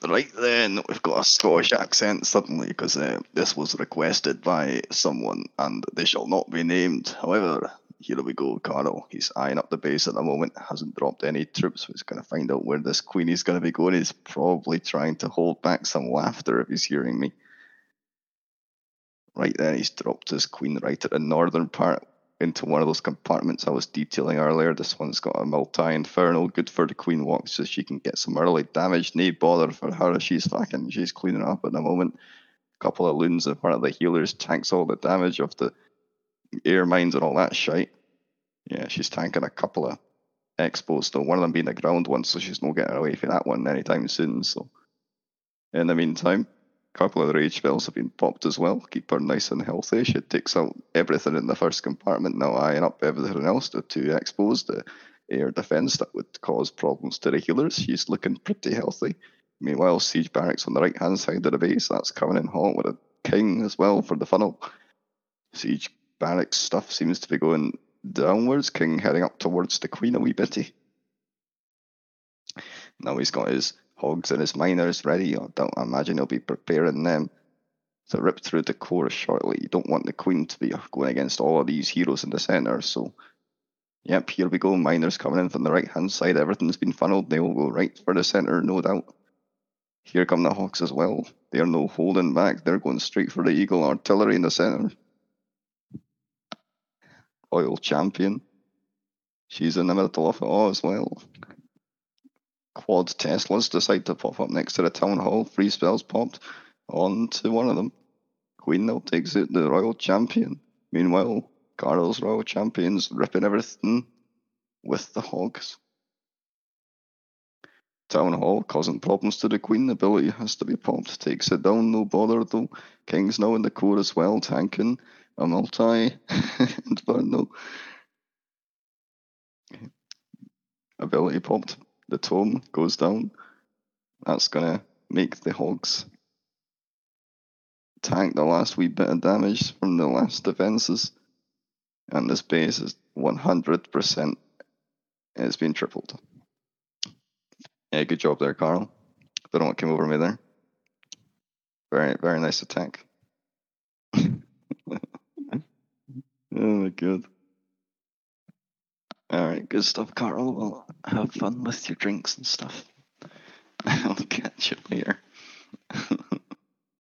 right then, we've got a Scottish accent suddenly because uh, this was requested by someone and they shall not be named. However, here we go, Carl. He's eyeing up the base at the moment, hasn't dropped any troops, he's going to find out where this queen is going to be going. He's probably trying to hold back some laughter if he's hearing me. Right then, he's dropped his queen right at the northern part into one of those compartments I was detailing earlier. This one's got a multi inferno, good for the queen walk, so she can get some early damage. No bother for her. She's fucking, she's cleaning up at the moment. A couple of loons and part of the healers tanks all the damage of the air mines and all that shite. Yeah, she's tanking a couple of X-bows, though one of them being a ground one, so she's not getting away from that one anytime soon. So, in the meantime, a couple of the rage spells have been popped as well. Keep her nice and healthy. She takes out everything in the first compartment, now eyeing up everything else. The two X-bows, the air defense that would cause problems to the healers. She's looking pretty healthy. Meanwhile, Siege Barracks on the right hand side of the base, that's coming in hot with a king as well for the funnel. Siege Barracks stuff seems to be going downwards. King heading up towards the Queen a wee bitty. Now he's got his hogs and his miners ready. I don't imagine he'll be preparing them to rip through the core shortly. You don't want the queen to be going against all of these heroes in the centre. So, yep, here we go. Miners coming in from the right hand side. Everything's been funneled. They will go right for the centre, no doubt. Here come the hogs as well. They are no holding back. They're going straight for the eagle artillery in the centre. Royal champion. She's in the middle of it all as well quad Teslas decide to pop up next to the town hall. Freeze spells popped onto one of them. Queen now takes it the royal champion. Meanwhile, Carl's royal champions ripping everything with the hogs. Town hall causing problems to the queen. Ability has to be popped. Takes it down, no bother though. King's now in the core as well, tanking a multi and inferno. Ability popped the tome goes down, that's to make the hogs tank the last wee bit of damage from the last defenses. And this base is 100% it's been tripled. Yeah, good job there, Carl. Don't know what came over me there. Very, very nice attack. Oh, good. All right, good stuff, Carl. Well, have fun with your drinks and stuff. I'll catch you later.